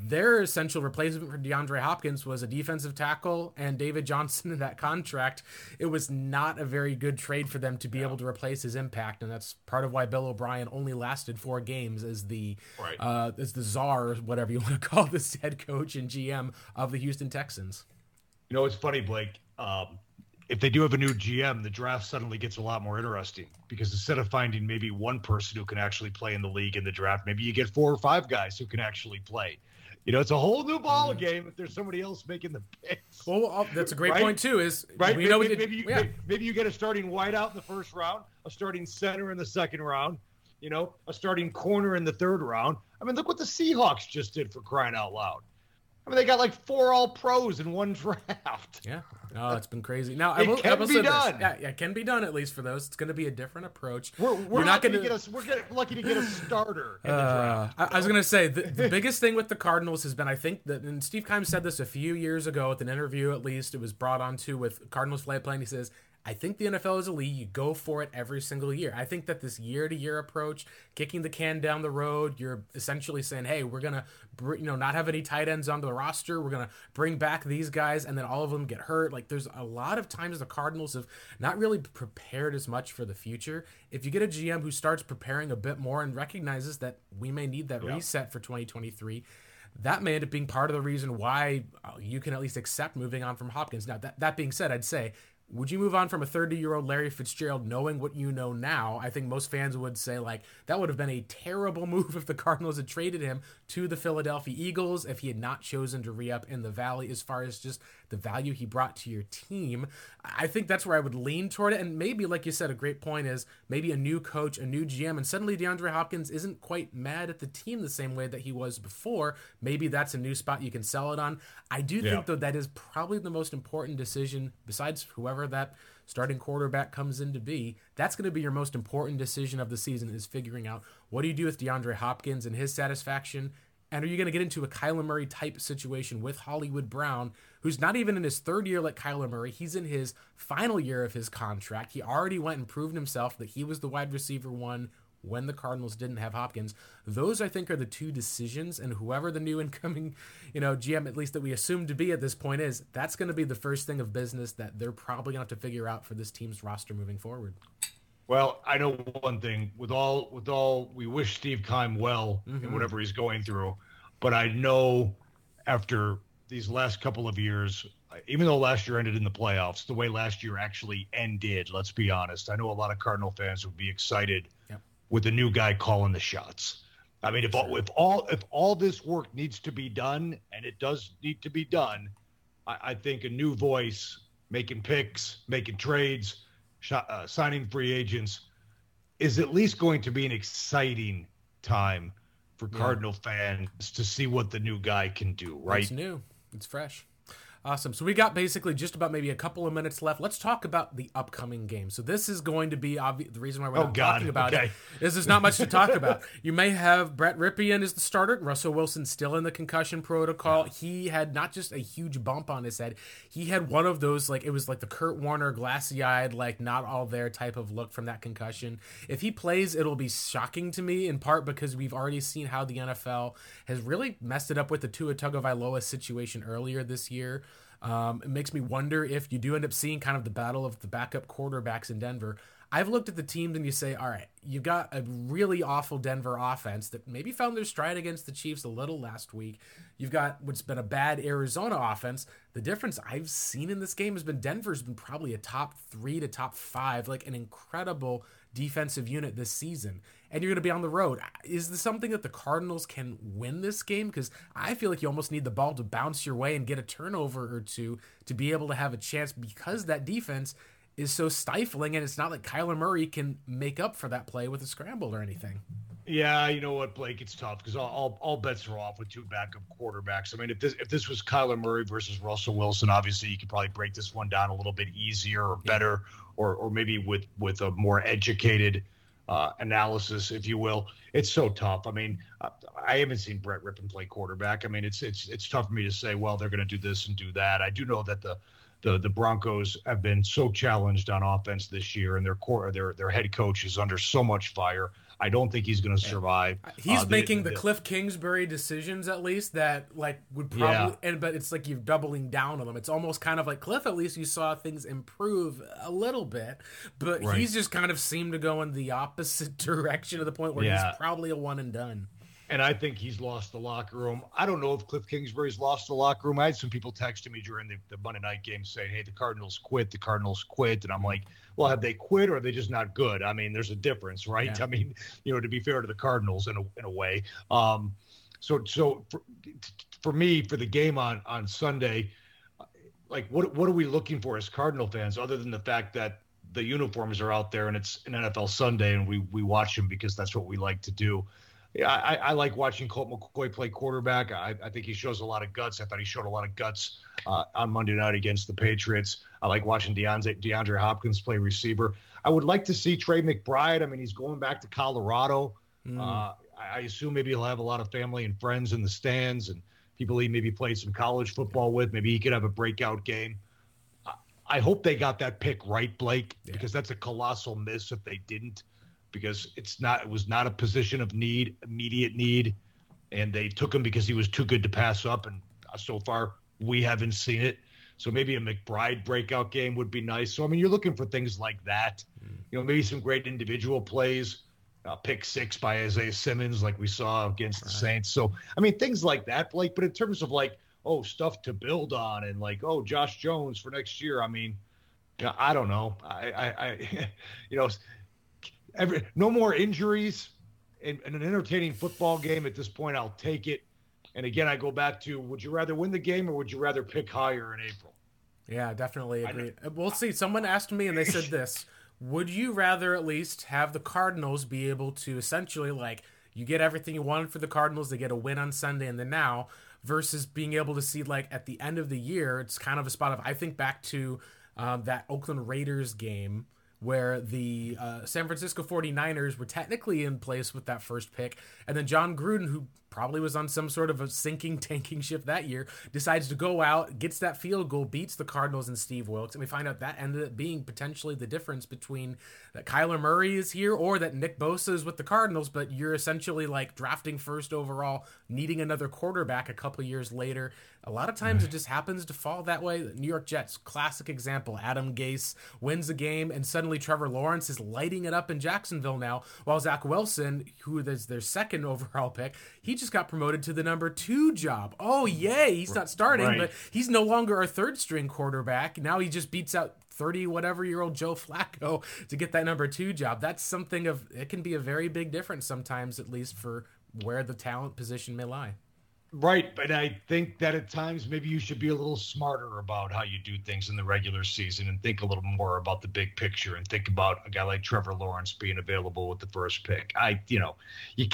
their essential replacement for DeAndre Hopkins was a defensive tackle and David Johnson in that contract. It was not a very good trade for them to be able to replace his impact, and that's part of why Bill O'Brien only lasted four games as the Right. uh, as the czar, whatever you want to call this head coach and GM of the Houston Texans. You know, it's funny, Blake. Um, if they do have a new GM, the draft suddenly gets a lot more interesting because instead of finding maybe one person who can actually play in the league in the draft, maybe you get four or five guys who can actually play. You know, it's a whole new ball Mm-hmm. game if there's somebody else making the picks. Well, uh, that's a great Right? point too. Is right? we maybe, know maybe, you, yeah. maybe, maybe you get a starting wideout in the first round, a starting center in the second round, you know, a starting corner in the third round. I mean, look what the Seahawks just did for crying out loud. I mean, they got like four all pros in one draft. Yeah. Oh, it's been crazy. Now I It will, I can will be say this. done. Yeah, yeah, it can be done at least for those. It's going to be a different approach. We're, we're You're not going gonna- get us. We're get, lucky to get a starter in the Uh, draft. I, I was gonna say the, the biggest thing with the Cardinals has been I think that and Steve Keim said this a few years ago at an interview at least it was brought onto with Cardinals flight plan. He says I think the NFL is a league. You go for it every single year. I think that this year to year approach, kicking the can down the road, you're essentially saying, hey, we're going to, you know, not have any tight ends on the roster. We're going to bring back these guys and then all of them get hurt. Like there's a lot of times the Cardinals have not really prepared as much for the future. If you get a GM who starts preparing a bit more and recognizes that we may need that yeah. reset for 2023, that may end up being part of the reason why uh, you can at least accept moving on from Hopkins. Now, that, that being said, I'd say would you move on from a 30 year old Larry Fitzgerald knowing what you know now? I think most fans would say, like, that would have been a terrible move if the Cardinals had traded him to the Philadelphia Eagles if he had not chosen to re up in the Valley as far as just the value he brought to your team. I think that's where I would lean toward it. And maybe, like you said, a great point is maybe a new coach, a new GM, and suddenly DeAndre Hopkins isn't quite mad at the team the same way that he was before. Maybe that's a new spot you can sell it on. I do yeah. think, though, that is probably the most important decision besides whoever that starting quarterback comes in to be, that's going to be your most important decision of the season is figuring out what do you do with DeAndre Hopkins and his satisfaction and are you going to get into a Kyler Murray type situation with Hollywood Brown, who's not even in his third year like Kyler Murray? He's in his final year of his contract. He already went and proved himself that he was the wide receiver one when the Cardinals didn't have Hopkins. Those I think are the two decisions, and whoever the new incoming, you know, GM at least that we assume to be at this point is, that's going to be the first thing of business that they're probably going to have to figure out for this team's roster moving forward. Well, I know one thing. With all, with all, we wish Steve Keim well mm-hmm. in whatever he's going through. But I know after these last couple of years, even though last year ended in the playoffs, the way last year actually ended, let's be honest, I know a lot of Cardinal fans would be excited yep. With the new guy calling the shots. I mean, if all, if all if all this work needs to be done, and it does need to be done, I, I think a new voice making picks, making trades, uh, signing free agents is at least going to be an exciting time for Cardinal fans to see what the new guy can do, right? It's new. It's fresh. Awesome. So we got basically just about maybe a couple of minutes left. Let's talk about the upcoming game. So this is going to be obvi- the reason why we're oh, not God. talking about okay. it is there's not much to talk about. You may have Brett Rypien as the starter. Russell Wilson still in the concussion protocol. Yeah. He had not just a huge bump on his head. He had one of those like it was like the Kurt Warner glassy eyed like not all there type of look from that concussion. If he plays, it'll be shocking to me in part because we've already seen how the NFL has really messed it up with the Tua Tagovailoa situation earlier this year. Um, it makes me wonder if you do end up seeing kind of the battle of the backup quarterbacks in Denver. I've looked at the teams and you say, all right, you've got a really awful Denver offense that maybe found their stride against the Chiefs a little last week. You've got what's been a bad Arizona offense. The difference I've seen in this game has been Denver's been probably a top three to top five, like an incredible defensive unit this season and you're going to be on the road. Is this something that the Cardinals can win this game? Because I feel like you almost need the ball to bounce your way and get a turnover or two to be able to have a chance because that defense is so stifling and it's not like Kyler Murray can make up for that play with a scramble or anything. Yeah, you know what, Blake? It's tough because all, all, all bets are off with two backup quarterbacks. I mean, if this if this was Kyler Murray versus Russell Wilson, obviously you could probably break this one down a little bit easier or better, or or maybe with with a more educated uh, analysis, if you will. It's so tough. I mean, I haven't seen Brett Rypien play quarterback. I mean, it's it's it's tough for me to say. Well, they're going to do this and do that. I do know that the the the Broncos have been so challenged on offense this year, and their core their their head coach is under so much fire. I don't think he's going to survive. He's uh, making the, the, the, Cliff Kingsbury decisions at least that like would probably yeah. and but it's like you're doubling down on them. It's almost kind of like Cliff. At least you saw things improve a little bit, but right. he's just kind of seemed to go in the opposite direction to the point where yeah. he's probably a one and done and I think he's lost the locker room. I don't know if Cliff Kingsbury's lost the locker room. I had some people texting me during the, the Monday night game saying, "Hey, the Cardinals quit. The Cardinals quit," and I'm like, "Well, have they quit or are they just not good?" I mean, there's a difference, right? Yeah. I mean, you know, to be fair to the Cardinals in a in a way. Um, so so for, for me, for the game on on Sunday, like what what are we looking for as Cardinal fans, other than the fact that the uniforms are out there and it's an NFL Sunday and we we watch them because that's what we like to do I, I, like watching Colt McCoy play quarterback. I, I, think he shows a lot of guts. I thought he showed a lot of guts uh, on Monday night against the Patriots. I like watching DeAndre, DeAndre Hopkins play receiver. I would like to see Trey McBride. I mean, he's going back to Colorado. Mm. Uh, I assume maybe he'll have a lot of family and friends in the stands and people he maybe played some college football with. Maybe he could have a breakout game. I hope they got that pick right, Blake, yeah. because that's a colossal miss if they didn't, because it's not it was not a position of need, immediate need, and they took him because he was too good to pass up, and so far we haven't seen it. So maybe a McBride breakout game would be nice. So I mean, you're looking for things like that. Mm. You know, maybe some great individual plays. Uh, pick six by Isaiah Simmons, like we saw against the Saints. So I mean, things like that, Blake. But in terms of like oh stuff to build on and like oh Josh Jones for next year. I mean, I don't know. I, I, I you know, every no more injuries in, in, an entertaining football game at this point. I'll take it. And again, I go back to: Would you rather win the game or would you rather pick higher in April? Yeah, definitely agree. We'll see. Someone asked me, and they said this: Would you rather at least have the Cardinals be able to essentially like you get everything you wanted for the Cardinals, they get a win on Sunday, and then now versus being able to see like at the end of the year, it's kind of a spot of I think back to um, that Oakland Raiders game where the uh, San Francisco 49ers were technically in place with that first pick. And then Jon Gruden, who probably was on some sort of a sinking, tanking ship that year, decides to go out, gets that field goal, beats the Cardinals and Steve Wilks, and we find out that ended up being potentially the difference between that Kyler Murray is here or that Nick Bosa is with the Cardinals, but you're essentially like drafting first overall, needing another quarterback a couple years later. A lot of times it just happens to fall that way. The New York Jets, classic example. Adam Gase wins a game, and suddenly Trevor Lawrence is lighting it up in Jacksonville now, while Zach Wilson, who is their second overall pick, he just got promoted to the number two job. Oh, yay. He's not starting, right. but he's no longer a third string quarterback. Now he just beats out 30 whatever year old Joe Flacco to get that number two job. That's something of, it can be a very big difference sometimes, at least for where the talent position may lie. Right, but I think that at times maybe you should be a little smarter about how you do things in the regular season and think a little more about the big picture and think about a guy like Trevor Lawrence being available with the first pick. I, you know, you,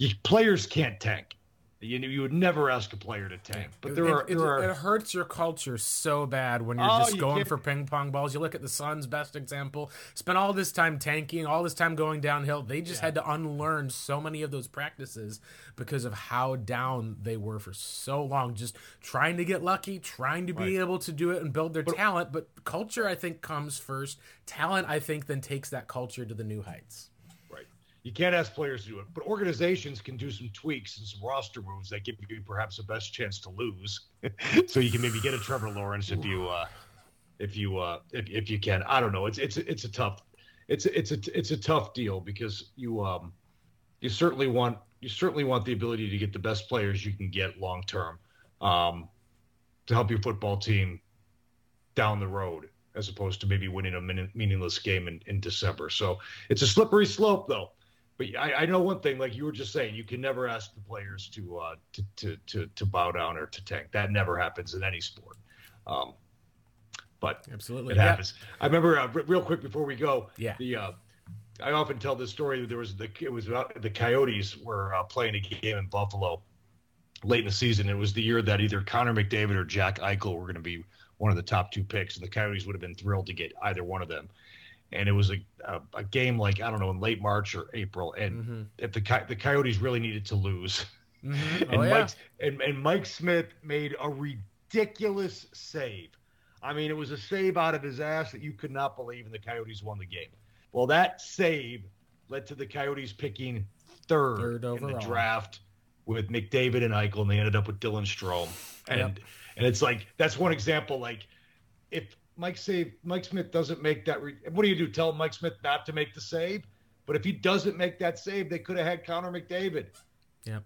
you players can't tank. You you would never ask a player to tank, but there it, are, it, are. It hurts your culture so bad when you're oh, just going for ping pong balls. You look at the Suns' best example. Spent all this time tanking, all this time going downhill. They just yeah. had to unlearn so many of those practices because of how down they were for so long. Just trying to get lucky, trying to be right. able to do it and build their but, talent. But culture, I think, comes first. Talent, I think, then takes that culture to the new heights you can't ask players to do it, but organizations can do some tweaks and some roster moves that give you perhaps the best chance to lose. so you can maybe get a Trevor Lawrence if you uh, if you uh, if, if you can. I don't know. It's it's it's a tough it's it's a it's a tough deal because you um you certainly want you certainly want the ability to get the best players you can get long term um, to help your football team down the road as opposed to maybe winning a meaningless game in, in December. So it's a slippery slope though but I, I, know one thing, like you were just saying, you can never ask the players to uh, to, to, to to bow down or to tank. That never happens in any sport. Um, but absolutely, it yeah. happens. I remember uh, real quick before we go. Yeah. The uh, I often tell this story. There was the it was about the Coyotes were uh, playing a game in Buffalo late in the season. It was the year that either Connor McDavid or Jack Eichel were going to be one of the top two picks, and the Coyotes would have been thrilled to get either one of them and it was a, a, a, game like I don't know in late March or April, and mm-hmm. if the the Coyotes really needed to lose, mm-hmm. and, oh, yeah. and, and Mike Smith made a ridiculous save. I mean, it was a save out of his ass that you could not believe, and the Coyotes won the game. Well, that save led to the Coyotes picking third, third in the draft with McDavid and Eichel, and they ended up with Dylan Strome. And yep. and it's like that's one example. Like if Mike save Mike Smith doesn't make that. Re- what do you do? Tell Mike Smith not to make the save. But if he doesn't make that save, they could have had Connor McDavid. Yep.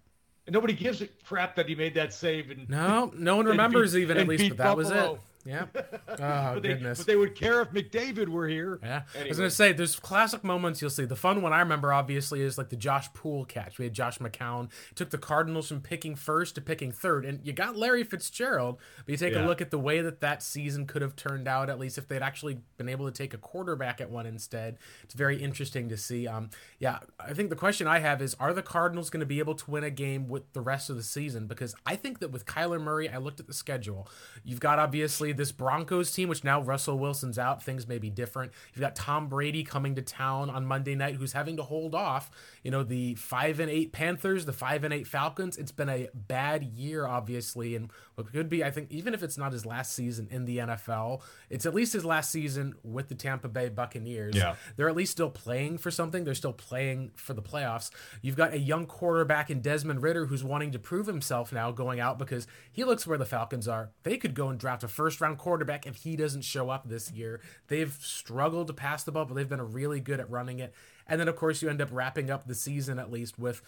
And nobody gives a crap that he made that save. And no, no one remembers beat, even at least, but that Buffalo. was it. Yeah. Oh but they, goodness. But they would care if McDavid were here. Yeah. Anyway. I was gonna say there's classic moments you'll see. The fun one I remember obviously is like the Josh Poole catch. We had Josh McCown took the Cardinals from picking first to picking third, and you got Larry Fitzgerald. But you take yeah. a look at the way that that season could have turned out. At least if they'd actually been able to take a quarterback at one instead, it's very interesting to see. Um, yeah, I think the question I have is: Are the Cardinals going to be able to win a game with the rest of the season? Because I think that with Kyler Murray, I looked at the schedule. You've got obviously this Broncos team, which now Russell Wilson's out, things may be different. You've got Tom Brady coming to town on Monday night, who's having to hold off, you know, the five and eight Panthers, the five and eight Falcons. It's been a bad year, obviously, and what could be, I think, even if it's not his last season in the NFL, it's at least his last season with the Tampa Bay Buccaneers. Yeah. They're at least still playing for something. They're still playing for the playoffs. You've got a young quarterback in Desmond Ridder who's wanting to prove himself now going out because he looks where the Falcons are. They could go and draft a first round quarterback if he doesn't show up this year. They've struggled to pass the ball, but they've been really good at running it. And then, of course, you end up wrapping up the season at least with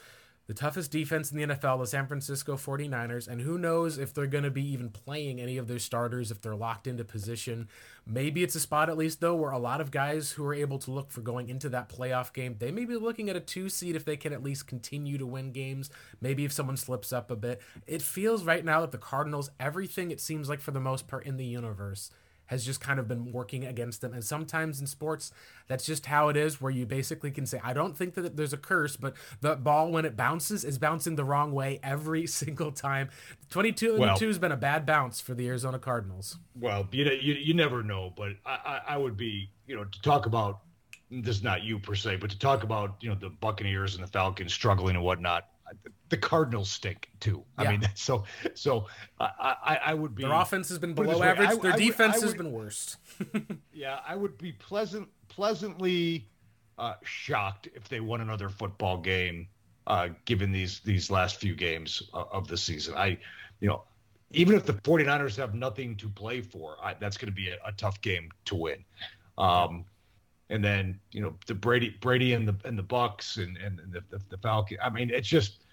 the toughest defense in the NFL, the San Francisco 49ers, and who knows if they're going to be even playing any of their starters if they're locked into position. Maybe it's a spot at least though where a lot of guys who are able to look for going into that playoff game, they may be looking at a 2 seed if they can at least continue to win games. Maybe if someone slips up a bit. It feels right now that the Cardinals everything it seems like for the most part in the universe has just kind of been working against them. And sometimes in sports, that's just how it is, where you basically can say, I don't think that there's a curse, but the ball, when it bounces, is bouncing the wrong way every single time. 22 well, 2 has been a bad bounce for the Arizona Cardinals. Well, you, you, you never know, but I, I, I would be, you know, to talk about this is not you per se, but to talk about, you know, the Buccaneers and the Falcons struggling and whatnot the Cardinals stink too. I mean, so so I, I, I would be. Their offense has been below average. I, Their I, defense would, has been worst. yeah, I would be pleasant pleasantly uh, shocked if they won another football game, uh, given these these last few games of the season. I, you know, even if the 49ers have nothing to play for, I, that's going to be a, a, tough game to win. Um, and then you know the Brady Brady and the and the Bucs and and the the, the Falcons. I mean, it's just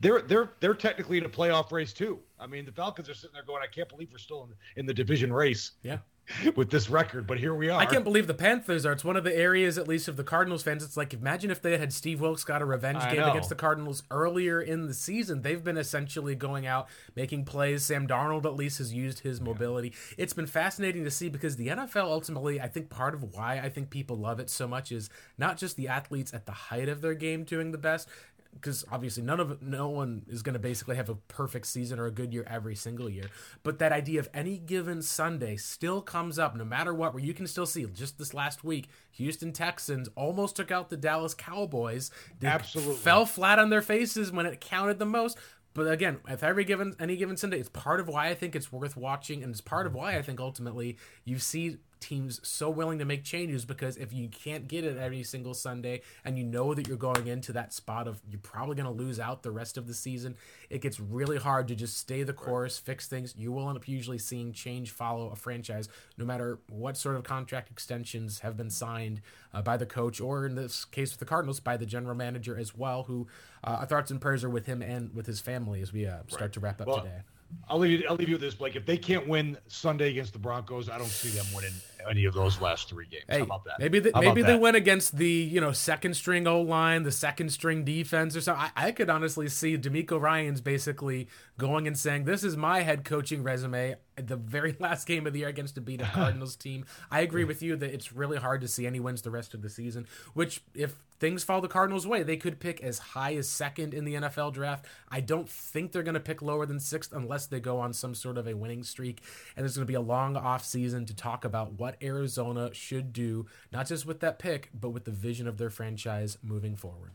they're they're they're technically in a playoff race too. I mean, the Falcons are sitting there going, I can't believe we're still in, in the division race. Yeah. with this record, but here we are. I can't believe the Panthers are. It's one of the areas, at least of the Cardinals fans. It's like imagine if they had had Steve Wilks got a revenge I game know. against the Cardinals earlier in the season. They've been essentially going out making plays. Sam Darnold at least has used his mobility. Yeah. It's been fascinating to see because the NFL ultimately, I think part of why I think people love it so much is not just the athletes at the height of their game doing the best because obviously none of no one is going to basically have a perfect season or a good year every single year but that idea of any given sunday still comes up no matter what where you can still see just this last week houston texans almost took out the dallas cowboys. They absolutely. fell flat on their faces when it counted the most but again, if every given any given Sunday, it's part of why I think it's worth watching, and it's part of why I think ultimately you see teams so willing to make changes because if you can't get it every single Sunday and you know that you're going into that spot of you're probably going to lose out the rest of the season, it gets really hard to just stay the course, fix things. You will end up usually seeing change follow a franchise no matter what sort of contract extensions have been signed uh, by the coach or in this case with the Cardinals by the general manager as well who uh, our thoughts and prayers are with him and with his family as we uh, start right. to wrap up well, today. I'll leave you. I'll leave you with this, Blake. If they can't win Sunday against the Broncos, I don't see them winning any of those last three games. Hey, How about that? Maybe the, maybe they that? win against the you know second string O line, the second string defense, or something. I, I could honestly see DeMeco Ryans basically going and saying, "This is my head coaching resume." The very last game of the year against a beat uh-huh. Cardinals team. I agree with you that it's really hard to see any wins the rest of the season. Which, if things fall the Cardinals' way, they could pick as high as second in the NFL draft. I don't think they're going to pick lower than sixth unless they go on some sort of a winning streak. And there's going to be a long off season to talk about what Arizona should do, not just with that pick, but with the vision of their franchise moving forward.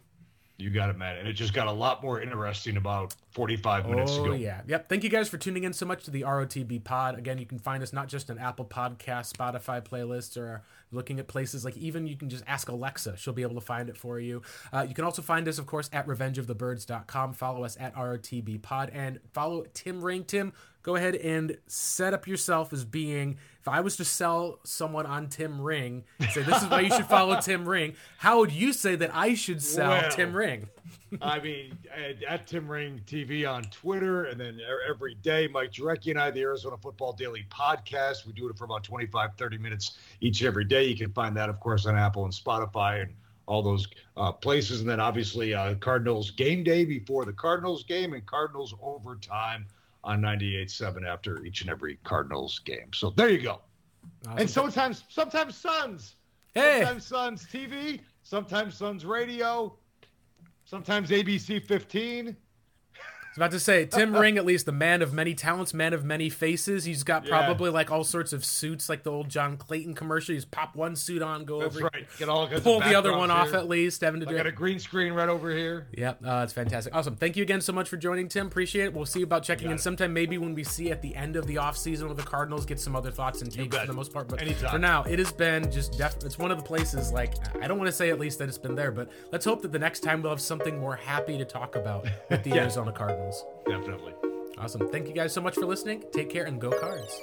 You got it, man. And it just got a lot more interesting about 45 minutes oh, ago. yeah. Yep. Thank you guys for tuning in so much to the ROTB pod. Again, you can find us not just on Apple Podcast, Spotify playlists, or looking at places like even you can just ask Alexa. She'll be able to find it for you. Uh, you can also find us, of course, at revengeofthebirds.com. Follow us at ROTB pod and follow Tim Ring. Tim, go ahead and set up yourself as being if I was to sell someone on Tim Ring, say this is why you should follow Tim Ring, how would you say that I should sell well, Tim Ring? I mean, at Tim Ring TV on Twitter, and then every day, Mike Jurecki and I, the Arizona Football Daily podcast. We do it for about 25, 30 minutes each and every day. You can find that, of course, on Apple and Spotify and all those uh, places. And then obviously, uh, Cardinals game day before the Cardinals game and Cardinals overtime on 98.7 after each and every Cardinals game. So there you go. Awesome. And sometimes, sometimes Suns. Hey. Sometimes Suns TV, sometimes Suns radio, sometimes ABC 15. Was about to say Tim Ring, at least the man of many talents, man of many faces. He's got Yeah. probably like all sorts of suits, like the old John Clayton commercial. He's pop one suit on, go That's over, right. Get all pull the other one off at least. Having to do got a green screen right over here. Yep, uh, it's fantastic. Awesome. Thank you again so much for joining, Tim. Appreciate it. We'll see about checking in it. sometime, maybe when we see at the end of the offseason with the Cardinals, get some other thoughts and takes for the most part. But Anytime. for now, it has been just def- it's one of the places like I don't want to say at least that it's been there, but let's hope that the next time we'll have something more happy to talk about with the Arizona Cardinals. Definitely. Awesome. Thank you guys so much for listening. Take care and go cards.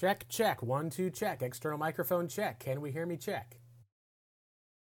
Check, check. One, two, check. External microphone check. Can we hear me check?